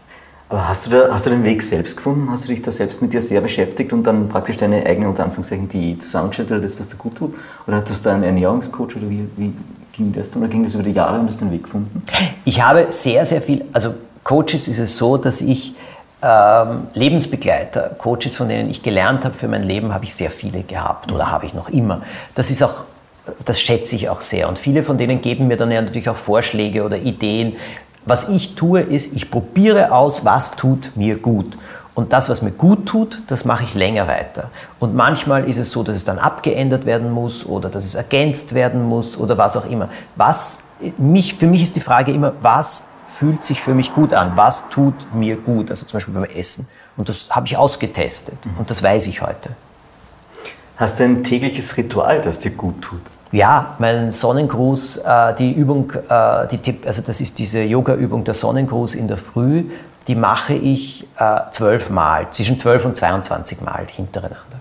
Aber hast du, da, hast du den Weg selbst gefunden? Hast du dich da selbst mit dir sehr beschäftigt und dann praktisch deine eigene, unter Anführungszeichen, die zusammengestellt oder das, was dir gut tut? Oder hattest du da einen Ernährungscoach oder wie, wie ging das dann? Oder ging das über die Jahre und hast den Weg gefunden? Ich habe sehr, sehr viel, also Coaches ist es so, dass ich ähm, Lebensbegleiter, Coaches, von denen ich gelernt habe für mein Leben, habe ich sehr viele gehabt oder habe ich noch immer. Das ist auch das schätze ich auch sehr. Und viele von denen geben mir dann ja natürlich auch Vorschläge oder Ideen, Was ich tue, ist, ich probiere aus, was tut mir gut. Und das, was mir gut tut, das mache ich länger weiter. Und manchmal ist es so, dass es dann abgeändert werden muss oder dass es ergänzt werden muss oder was auch immer. Was mich, für mich ist die Frage immer, was fühlt sich für mich gut an? Was tut mir gut? Also zum Beispiel beim Essen. Und das habe ich ausgetestet und das weiß ich heute. Hast du ein tägliches Ritual, das dir gut tut? Ja, mein Sonnengruß, äh, die Übung, äh, die Tipp, also das ist diese Yoga-Übung, der Sonnengruß in der Früh, die mache ich äh, zwölfmal, zwischen zwölf und 22 Mal hintereinander.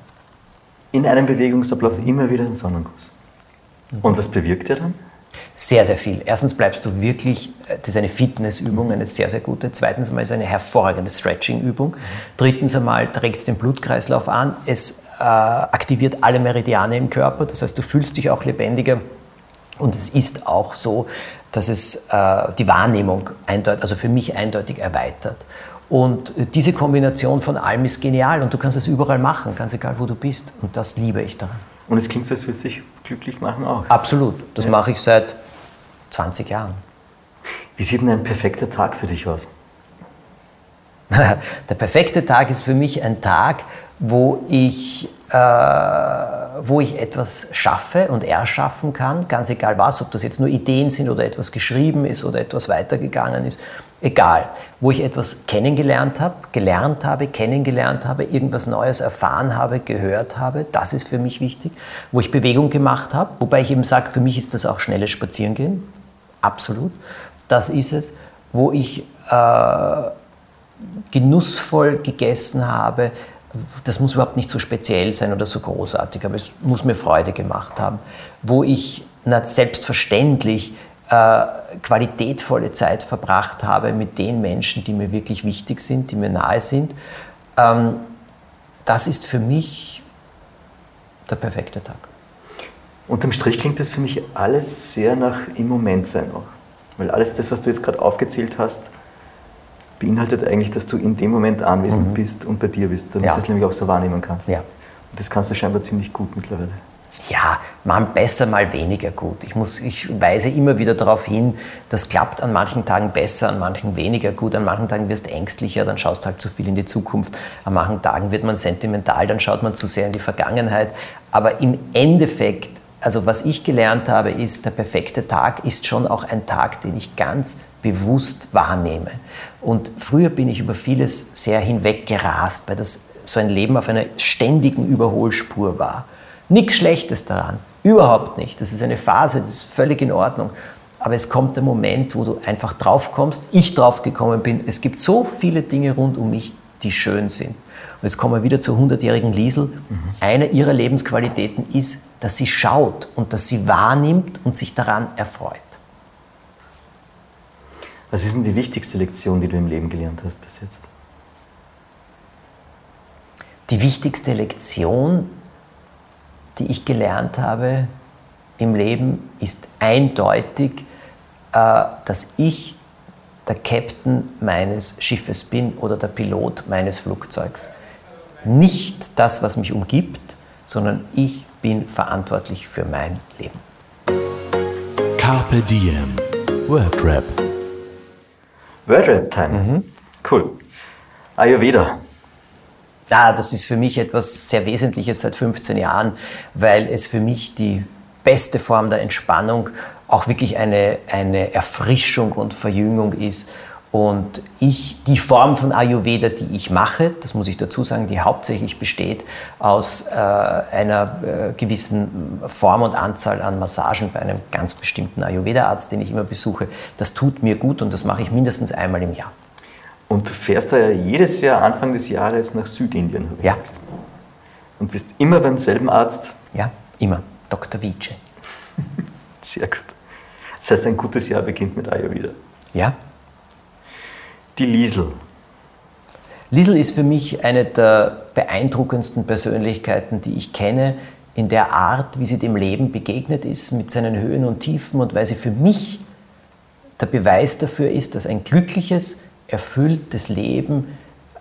In einem Bewegungsablauf immer wieder ein Sonnengruß. Und was bewirkt er dann? Sehr, sehr viel. Erstens bleibst du wirklich, äh, das ist eine Fitnessübung, eine sehr, sehr gute. Zweitens einmal ist es eine hervorragende Stretching-Übung. Drittens einmal trägt es den Blutkreislauf an. Es äh, aktiviert alle Meridiane im Körper, das heißt, du fühlst dich auch lebendiger. Und es ist auch so, dass es äh, die Wahrnehmung eindeutig, also für mich eindeutig erweitert. Und diese Kombination von allem ist genial und du kannst es überall machen, ganz egal wo du bist. Und das liebe ich daran. Und es klingt so, als würde es dich glücklich machen auch. Absolut. Das ja. mache ich seit 20 Jahren. Wie sieht denn ein perfekter Tag für dich aus? <laughs> Der perfekte Tag ist für mich ein Tag, wo ich, äh, wo ich etwas schaffe und erschaffen kann, ganz egal was, ob das jetzt nur Ideen sind oder etwas geschrieben ist oder etwas weitergegangen ist, egal. Wo ich etwas kennengelernt habe, gelernt habe, kennengelernt habe, irgendwas Neues erfahren habe, gehört habe, das ist für mich wichtig. Wo ich Bewegung gemacht habe, wobei ich eben sage, für mich ist das auch schnelles Spazierengehen, absolut. Das ist es, wo ich äh, genussvoll gegessen habe, das muss überhaupt nicht so speziell sein oder so großartig, aber es muss mir Freude gemacht haben, wo ich na, selbstverständlich äh, qualitätvolle Zeit verbracht habe mit den Menschen, die mir wirklich wichtig sind, die mir nahe sind. Ähm, das ist für mich der perfekte Tag. Unterm Strich klingt das für mich alles sehr nach im Moment sein auch. Weil alles das, was du jetzt gerade aufgezählt hast, beinhaltet eigentlich, dass du in dem Moment anwesend mhm. bist und bei dir bist, damit ja. du es nämlich auch so wahrnehmen kannst. Ja. Und das kannst du scheinbar ziemlich gut mittlerweile. Ja, mal besser, mal weniger gut. Ich, muss, ich weise immer wieder darauf hin, das klappt an manchen Tagen besser, an manchen weniger gut, an manchen Tagen wirst du ängstlicher, dann schaust du halt zu viel in die Zukunft, an manchen Tagen wird man sentimental, dann schaut man zu sehr in die Vergangenheit. Aber im Endeffekt, also was ich gelernt habe, ist, der perfekte Tag ist schon auch ein Tag, den ich ganz bewusst wahrnehme. Und früher bin ich über vieles sehr hinweggerast, weil das so ein Leben auf einer ständigen Überholspur war. Nichts Schlechtes daran, überhaupt nicht. Das ist eine Phase, das ist völlig in Ordnung. Aber es kommt der Moment, wo du einfach draufkommst, ich draufgekommen bin, es gibt so viele Dinge rund um mich, die schön sind. Und jetzt kommen wir wieder zur 100-jährigen Liesel. Mhm. Eine ihrer Lebensqualitäten ist, dass sie schaut und dass sie wahrnimmt und sich daran erfreut. Was ist denn die wichtigste Lektion, die du im Leben gelernt hast bis jetzt? Die wichtigste Lektion, die ich gelernt habe im Leben, ist eindeutig, äh, dass ich der Captain meines Schiffes bin oder der Pilot meines Flugzeugs. Nicht das, was mich umgibt, sondern ich bin verantwortlich für mein Leben. Carpe Diem. Wordrap. Wordrap Time. Mhm. Cool. Ayurveda. Ja, das ist für mich etwas sehr Wesentliches seit 15 Jahren, weil es für mich die beste Form der Entspannung, auch wirklich eine, eine Erfrischung und Verjüngung ist. Und ich, die Form von Ayurveda, die ich mache, das muss ich dazu sagen, die hauptsächlich besteht aus äh, einer äh, gewissen Form und Anzahl an Massagen bei einem ganz bestimmten Ayurveda-Arzt, den ich immer besuche, das tut mir gut und das mache ich mindestens einmal im Jahr. Und du fährst da ja jedes Jahr Anfang des Jahres nach Südindien. Ja. Und bist immer beim selben Arzt? Ja, immer. Dr. Vice. <laughs> Sehr gut. Das heißt, ein gutes Jahr beginnt mit Ayurveda. Ja, die Liesel. Liesel ist für mich eine der beeindruckendsten Persönlichkeiten, die ich kenne, in der Art, wie sie dem Leben begegnet ist, mit seinen Höhen und Tiefen und weil sie für mich der Beweis dafür ist, dass ein glückliches, erfülltes Leben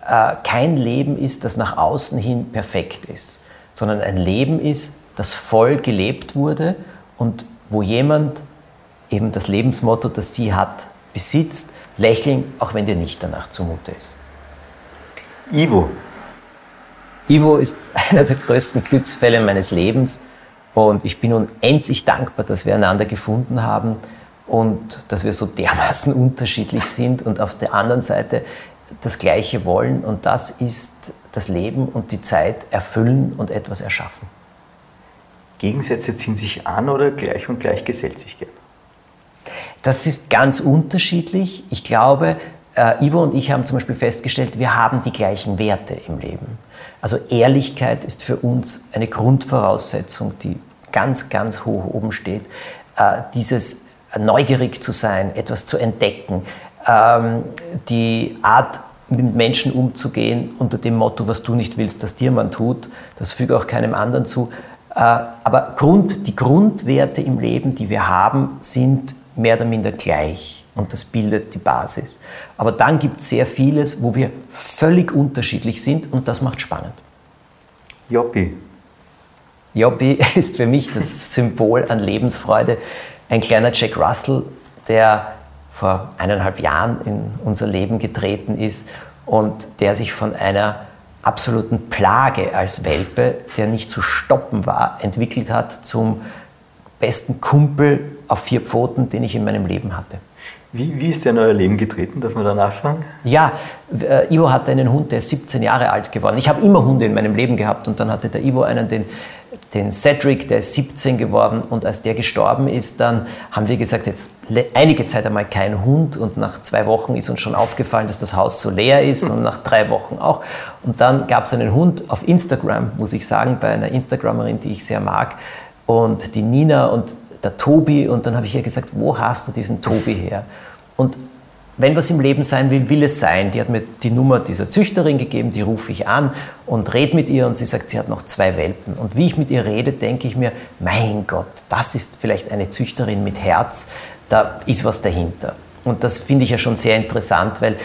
äh, kein Leben ist, das nach außen hin perfekt ist, sondern ein Leben ist, das voll gelebt wurde und wo jemand eben das Lebensmotto, das sie hat, besitzt, lächeln, auch wenn dir nicht danach zumute ist. Ivo. Ivo ist <laughs> einer der größten Glücksfälle meines Lebens und ich bin unendlich dankbar, dass wir einander gefunden haben und dass wir so dermaßen unterschiedlich sind und auf der anderen Seite das Gleiche wollen und das ist das Leben und die Zeit erfüllen und etwas erschaffen. Gegensätze ziehen sich an oder gleich und gleich gesellt sich gern? Das ist ganz unterschiedlich. Ich glaube, äh, Ivo und ich haben zum Beispiel festgestellt, wir haben die gleichen Werte im Leben. Also Ehrlichkeit ist für uns eine Grundvoraussetzung, die ganz, ganz hoch oben steht. Äh, dieses neugierig zu sein, etwas zu entdecken, ähm, die Art, mit Menschen umzugehen unter dem Motto, was du nicht willst, dass dir man tut, das füge auch keinem anderen zu. Äh, aber Grund, die Grundwerte im Leben, die wir haben, sind mehr oder minder gleich und das bildet die Basis. Aber dann gibt es sehr vieles, wo wir völlig unterschiedlich sind und das macht spannend. Joppi. Joppi <laughs> ist für mich das Symbol an Lebensfreude. Ein kleiner Jack Russell, der vor eineinhalb Jahren in unser Leben getreten ist und der sich von einer absoluten Plage als Welpe, der nicht zu stoppen war, entwickelt hat zum besten Kumpel auf vier Pfoten, den ich in meinem Leben hatte. Wie, wie ist der in euer Leben getreten? Darf man da nachfragen? Ja, äh, Ivo hatte einen Hund, der ist 17 Jahre alt geworden. Ich habe immer Hunde in meinem Leben gehabt und dann hatte der Ivo einen, den den Cedric, der ist 17 geworden und als der gestorben ist, dann haben wir gesagt, jetzt einige Zeit einmal kein Hund und nach zwei Wochen ist uns schon aufgefallen, dass das Haus so leer ist und nach drei Wochen auch. Und dann gab es einen Hund auf Instagram, muss ich sagen, bei einer Instagramerin, die ich sehr mag und die Nina und der Tobi und dann habe ich ihr gesagt, wo hast du diesen Tobi her? Und wenn was im Leben sein will, will es sein. Die hat mir die Nummer dieser Züchterin gegeben, die rufe ich an und rede mit ihr und sie sagt, sie hat noch zwei Welpen. Und wie ich mit ihr rede, denke ich mir, mein Gott, das ist vielleicht eine Züchterin mit Herz, da ist was dahinter. Und das finde ich ja schon sehr interessant, weil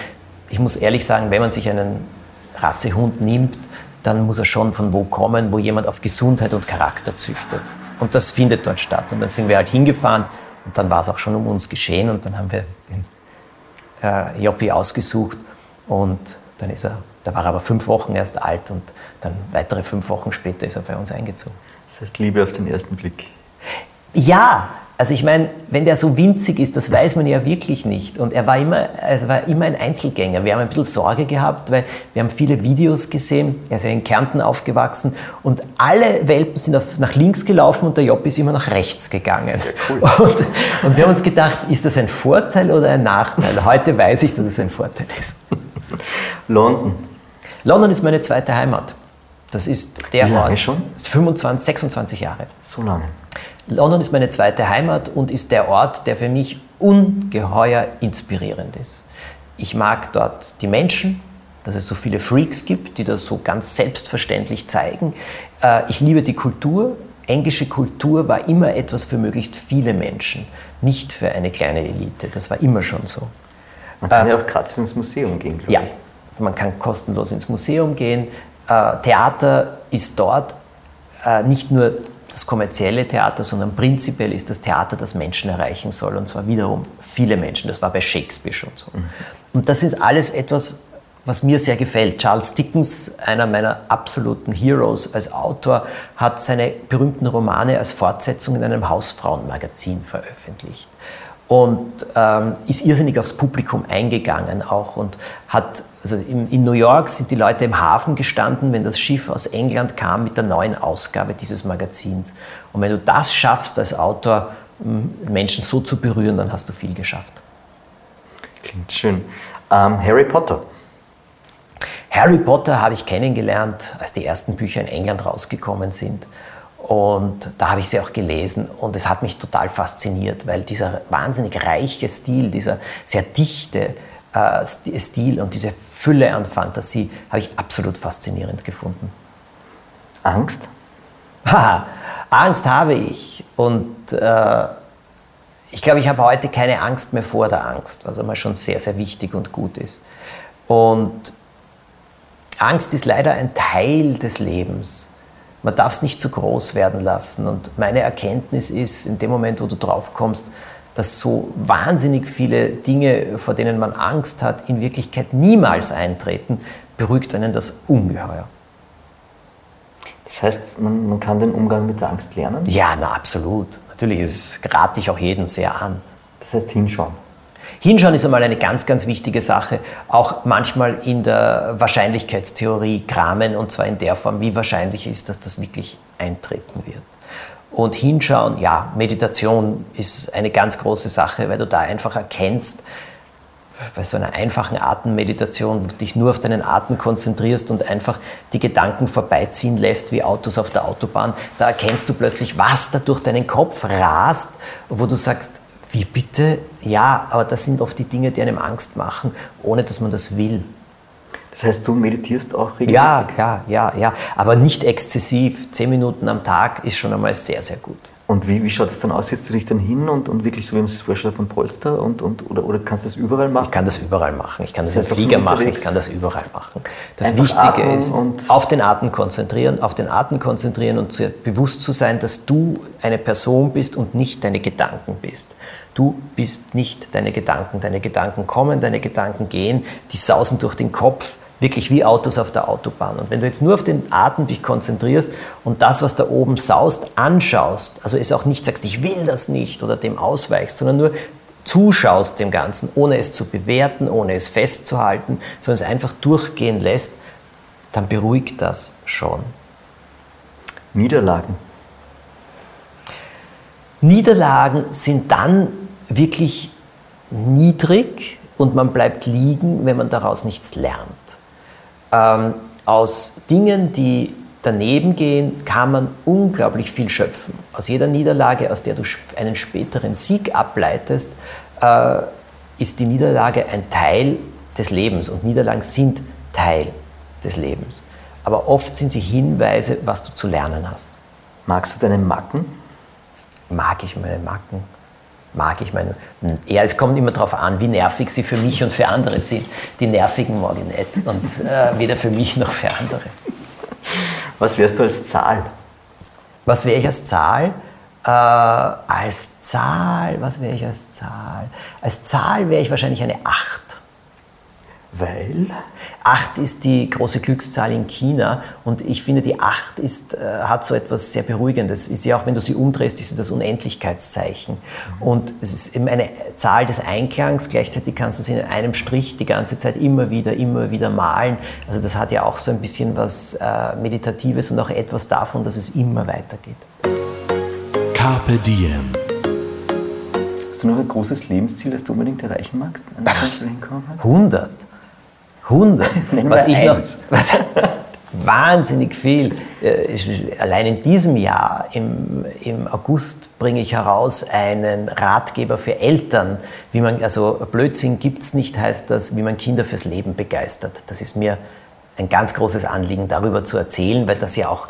ich muss ehrlich sagen, wenn man sich einen Rassehund nimmt, dann muss er schon von wo kommen, wo jemand auf Gesundheit und Charakter züchtet. Und das findet dort statt. Und dann sind wir halt hingefahren und dann war es auch schon um uns geschehen und dann haben wir den äh, Joppi ausgesucht und dann ist er, da war er aber fünf Wochen erst alt und dann weitere fünf Wochen später ist er bei uns eingezogen. Das heißt Liebe auf den ersten Blick. Ja, also ich meine, wenn der so winzig ist, das weiß man ja wirklich nicht. Und er war immer, er war immer ein Einzelgänger. Wir haben ein bisschen Sorge gehabt, weil wir haben viele Videos gesehen. Er ist ja in Kärnten aufgewachsen und alle Welpen sind auf, nach links gelaufen und der Job ist immer nach rechts gegangen. Cool. Und, und wir haben uns gedacht, ist das ein Vorteil oder ein Nachteil? Heute weiß ich, dass es ein Vorteil ist. London. London ist meine zweite Heimat. Das ist der Wie lange Ort. schon? 25, 26 Jahre. So lange. London ist meine zweite Heimat und ist der Ort, der für mich ungeheuer inspirierend ist. Ich mag dort die Menschen, dass es so viele Freaks gibt, die das so ganz selbstverständlich zeigen. Äh, ich liebe die Kultur. Englische Kultur war immer etwas für möglichst viele Menschen, nicht für eine kleine Elite. Das war immer schon so. Man kann ja auch gratis ins Museum gehen, glaube Ja, ich. man kann kostenlos ins Museum gehen. Äh, Theater ist dort äh, nicht nur das kommerzielle Theater, sondern prinzipiell ist das Theater, das Menschen erreichen soll. Und zwar wiederum viele Menschen. Das war bei Shakespeare schon so. Und das ist alles etwas, was mir sehr gefällt. Charles Dickens, einer meiner absoluten Heroes als Autor, hat seine berühmten Romane als Fortsetzung in einem Hausfrauenmagazin veröffentlicht und ähm, ist irrsinnig aufs Publikum eingegangen auch und hat, also in, in, New York sind die Leute im Hafen gestanden, wenn das Schiff aus England kam mit der neuen Ausgabe dieses Magazins. Und wenn du das schaffst als Autor, Menschen so zu berühren, dann hast du viel geschafft. Klingt schön. Ähm, Harry Potter. Harry Potter habe ich kennengelernt, als die ersten Bücher in England rausgekommen sind. Und da habe ich sie auch gelesen und es hat mich total fasziniert, weil dieser wahnsinnig reiche Stil, dieser sehr dichte äh, Stil und diese Fülle an Fantasie habe ich absolut faszinierend gefunden. Angst? Haha, Angst habe ich und äh, ich glaube, ich habe heute keine Angst mehr vor der Angst, was einmal schon sehr, sehr wichtig und gut ist. Und Angst ist leider ein Teil des Lebens man darf es nicht zu groß werden lassen. Und meine Erkenntnis ist, in dem Moment, wo du drauf kommst, dass so wahnsinnig viele Dinge, vor denen man Angst hat, in Wirklichkeit niemals eintreten, beruhigt einen das ungeheuer. Das heißt, man, man kann den Umgang mit der Angst lernen? Ja, na absolut. Natürlich, das rate ich auch jedem sehr an. Das heißt hinschauen. Hinschauen ist einmal eine ganz, ganz wichtige Sache, auch manchmal in der Wahrscheinlichkeitstheorie kramen und zwar in der Form, wie wahrscheinlich ist, dass das wirklich eintreten wird. Und hinschauen, ja, Meditation ist eine ganz große Sache, weil du da einfach erkennst, bei so einer einfachen Atemmeditation, wo du dich nur auf deinen Atem konzentrierst und einfach die Gedanken vorbeiziehen lässt wie Autos auf der Autobahn, da erkennst du plötzlich, was da durch deinen Kopf rast, wo du sagst, wie bitte? Ja, aber das sind oft die Dinge, die einem Angst machen, ohne dass man das will. Das heißt, du meditierst auch regelmäßig? Ja, ja, ja, ja, aber nicht exzessiv. Zehn Minuten am Tag ist schon einmal sehr, sehr gut. Und wie, wie schaut es dann aus? Setzt du dich dann hin und, und wirklich so, wie man sich das vorstellt, von Polster? Und, und, oder, oder kannst du das überall machen? Ich kann das überall machen. Ich kann das, Das im Flieger machen. Ich kann das überall machen. Das Einfach Wichtige ist, auf den Atem konzentrieren, auf den Atem konzentrieren und zu, bewusst zu sein, dass du eine Person bist und nicht deine Gedanken bist. Du bist nicht deine Gedanken. Deine Gedanken kommen, deine Gedanken gehen, die sausen durch den Kopf, wirklich wie Autos auf der Autobahn. Und wenn du jetzt nur auf den Atem dich konzentrierst und das, was da oben saust, anschaust, also es auch nicht sagst, ich will das nicht oder dem ausweichst, sondern nur zuschaust dem Ganzen, ohne es zu bewerten, ohne es festzuhalten, sondern es einfach durchgehen lässt, dann beruhigt das schon. Niederlagen. Niederlagen sind dann wirklich niedrig und man bleibt liegen, wenn man daraus nichts lernt. Ähm, aus Dingen, die daneben gehen, kann man unglaublich viel schöpfen. Aus jeder Niederlage, aus der du einen späteren Sieg ableitest, äh, ist die Niederlage ein Teil des Lebens und Niederlagen sind Teil des Lebens. Aber oft sind sie Hinweise, was du zu lernen hast. Magst du deine Macken? Mag ich meine Macken? Mag ich meine. Ja, es kommt immer darauf an, wie nervig sie für mich und für andere sind. Die nervigen mag ich nicht. Und äh, weder für mich noch für andere. Was wärst du als Zahl? Was wäre ich als Zahl? Äh, als Zahl, was wäre ich als Zahl? Als Zahl wäre ich wahrscheinlich eine 8. Weil? 8 ist die große Glückszahl in China und ich finde, die 8 ist, äh, hat so etwas sehr Beruhigendes. Ist ja auch, wenn du sie umdrehst, ist sie das Unendlichkeitszeichen. Und es ist eben eine Zahl des Einklangs, gleichzeitig kannst du sie in einem Strich die ganze Zeit immer wieder, immer wieder malen. Also das hat ja auch so ein bisschen was äh, Meditatives und auch etwas davon, dass es immer weitergeht. Carpe Diem. Hast du noch ein großes Lebensziel, das du unbedingt erreichen magst? An das du hinkommen hast? 100. 100. <laughs> Nenn was ich noch, <laughs> was, wahnsinnig viel. Äh, Allein in diesem Jahr, im, im August, bringe ich heraus einen Ratgeber für Eltern, wie man, also Blödsinn gibt es nicht, heißt das, wie man Kinder fürs Leben begeistert. Das ist mir ein ganz großes Anliegen, darüber zu erzählen, weil das ja auch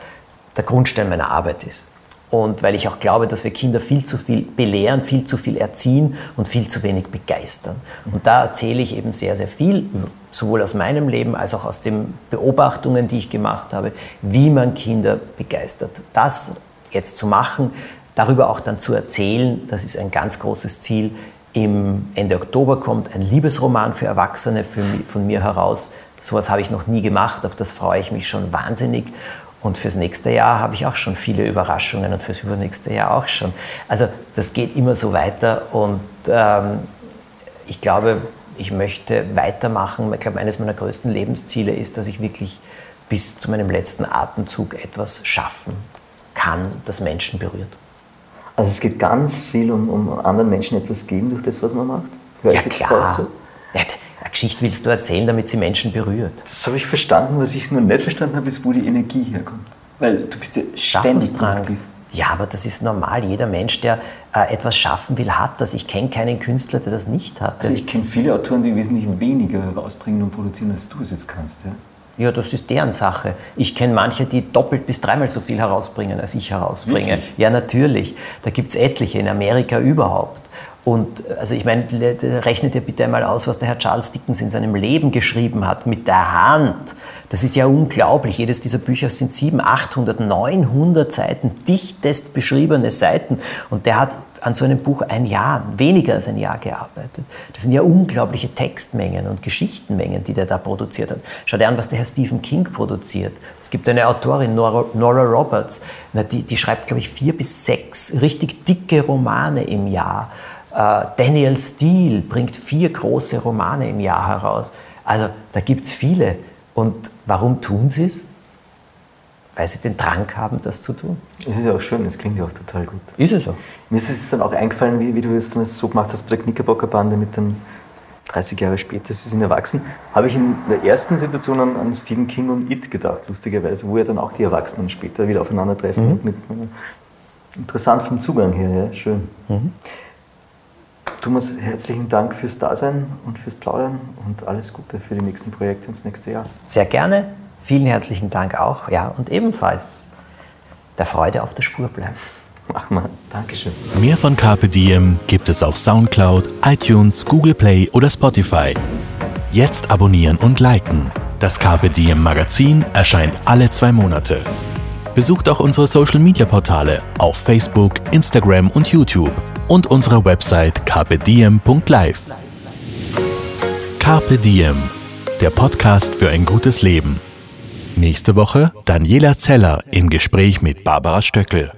der Grundstein meiner Arbeit ist. Und weil ich auch glaube, dass wir Kinder viel zu viel belehren, viel zu viel erziehen und viel zu wenig begeistern. Und da erzähle ich eben sehr, sehr viel, sowohl aus meinem Leben als auch aus den Beobachtungen, die ich gemacht habe, wie man Kinder begeistert. Das jetzt zu machen, darüber auch dann zu erzählen, das ist ein ganz großes Ziel. Im Ende Oktober kommt ein Liebesroman für Erwachsene von mir heraus. Sowas habe ich noch nie gemacht, auf das freue ich mich schon wahnsinnig. Und fürs nächste Jahr habe ich auch schon viele Überraschungen und fürs übernächste Jahr auch schon. Also das geht immer so weiter und ähm, ich glaube, ich möchte weitermachen. Ich glaube, eines meiner größten Lebensziele ist, dass ich wirklich bis zu meinem letzten Atemzug etwas schaffen kann, das Menschen berührt. Also es geht ganz viel um, um anderen Menschen etwas geben durch das, was man macht. Hör Ja klar. so? Ja, eine Geschichte willst du erzählen, damit sie Menschen berührt. Das habe ich verstanden. Was ich nur nicht verstanden habe, ist, wo die Energie herkommt. Weil du bist ja ständig Schaffensdrang. Ja, aber das ist normal. Jeder Mensch, der äh, etwas schaffen will, hat das. Ich kenne keinen Künstler, der das nicht hat. Also ich kenne viele Autoren, die wesentlich weniger rausbringen und produzieren, als du es jetzt kannst. Ja? Ja, das ist deren Sache. Ich kenne manche, die doppelt bis dreimal so viel herausbringen, als ich herausbringe. Wirklich? Ja, natürlich. Da gibt es etliche, in Amerika überhaupt. Und äh, also ich meine, rechnet ihr bitte einmal aus, was der Herr Charles Dickens in seinem Leben geschrieben hat, mit der Hand. Das ist ja unglaublich. Jedes dieser Bücher sind 700, 800, 900 Seiten, dichtest beschriebene Seiten. Und der hat an so einem Buch ein Jahr, weniger als ein Jahr gearbeitet. Das sind ja unglaubliche Textmengen und Geschichtenmengen, die der da produziert hat. Schau dir an, was der Herr Stephen King produziert. Es gibt eine Autorin, Nora, Roberts, na, die, die schreibt, glaube ich, vier bis sechs richtig dicke Romane im Jahr. Äh, Daniel Steele bringt vier große Romane im Jahr heraus. Also da gibt es viele. Und warum tun sie es? Weil sie den Drang haben, das zu tun. Es ist ja auch schön, es klingt ja auch total gut. Ist es so? Mir ist es dann auch eingefallen, wie, wie du es dann so gemacht hast bei der Knickerbocker Bande mit dem 30 Jahre später, sie sind erwachsen, habe ich in der ersten Situation an, an Stephen King und It gedacht, lustigerweise, wo ja dann auch die Erwachsenen später wieder aufeinandertreffen. Mhm. Mit, mit, interessant vom Zugang her, ja, schön. Mhm. Thomas, herzlichen Dank fürs Dasein und fürs Plaudern und alles Gute für die nächsten Projekte und das nächste Jahr. Sehr gerne. Vielen herzlichen Dank auch. Ja, und ebenfalls der Freude auf der Spur bleiben. Mach mal. Dankeschön. Mehr von Carpe Diem gibt es auf Soundcloud, iTunes, Google Play oder Spotify. Jetzt abonnieren und liken. Das Carpe Diem Magazin erscheint alle zwei Monate. Besucht auch unsere Social Media Portale auf Facebook, Instagram und YouTube und unsere Website carpediem.live. Carpe Diem, der Podcast für ein gutes Leben. Nächste Woche Daniela Zeller im Gespräch mit Barbara Stöckel.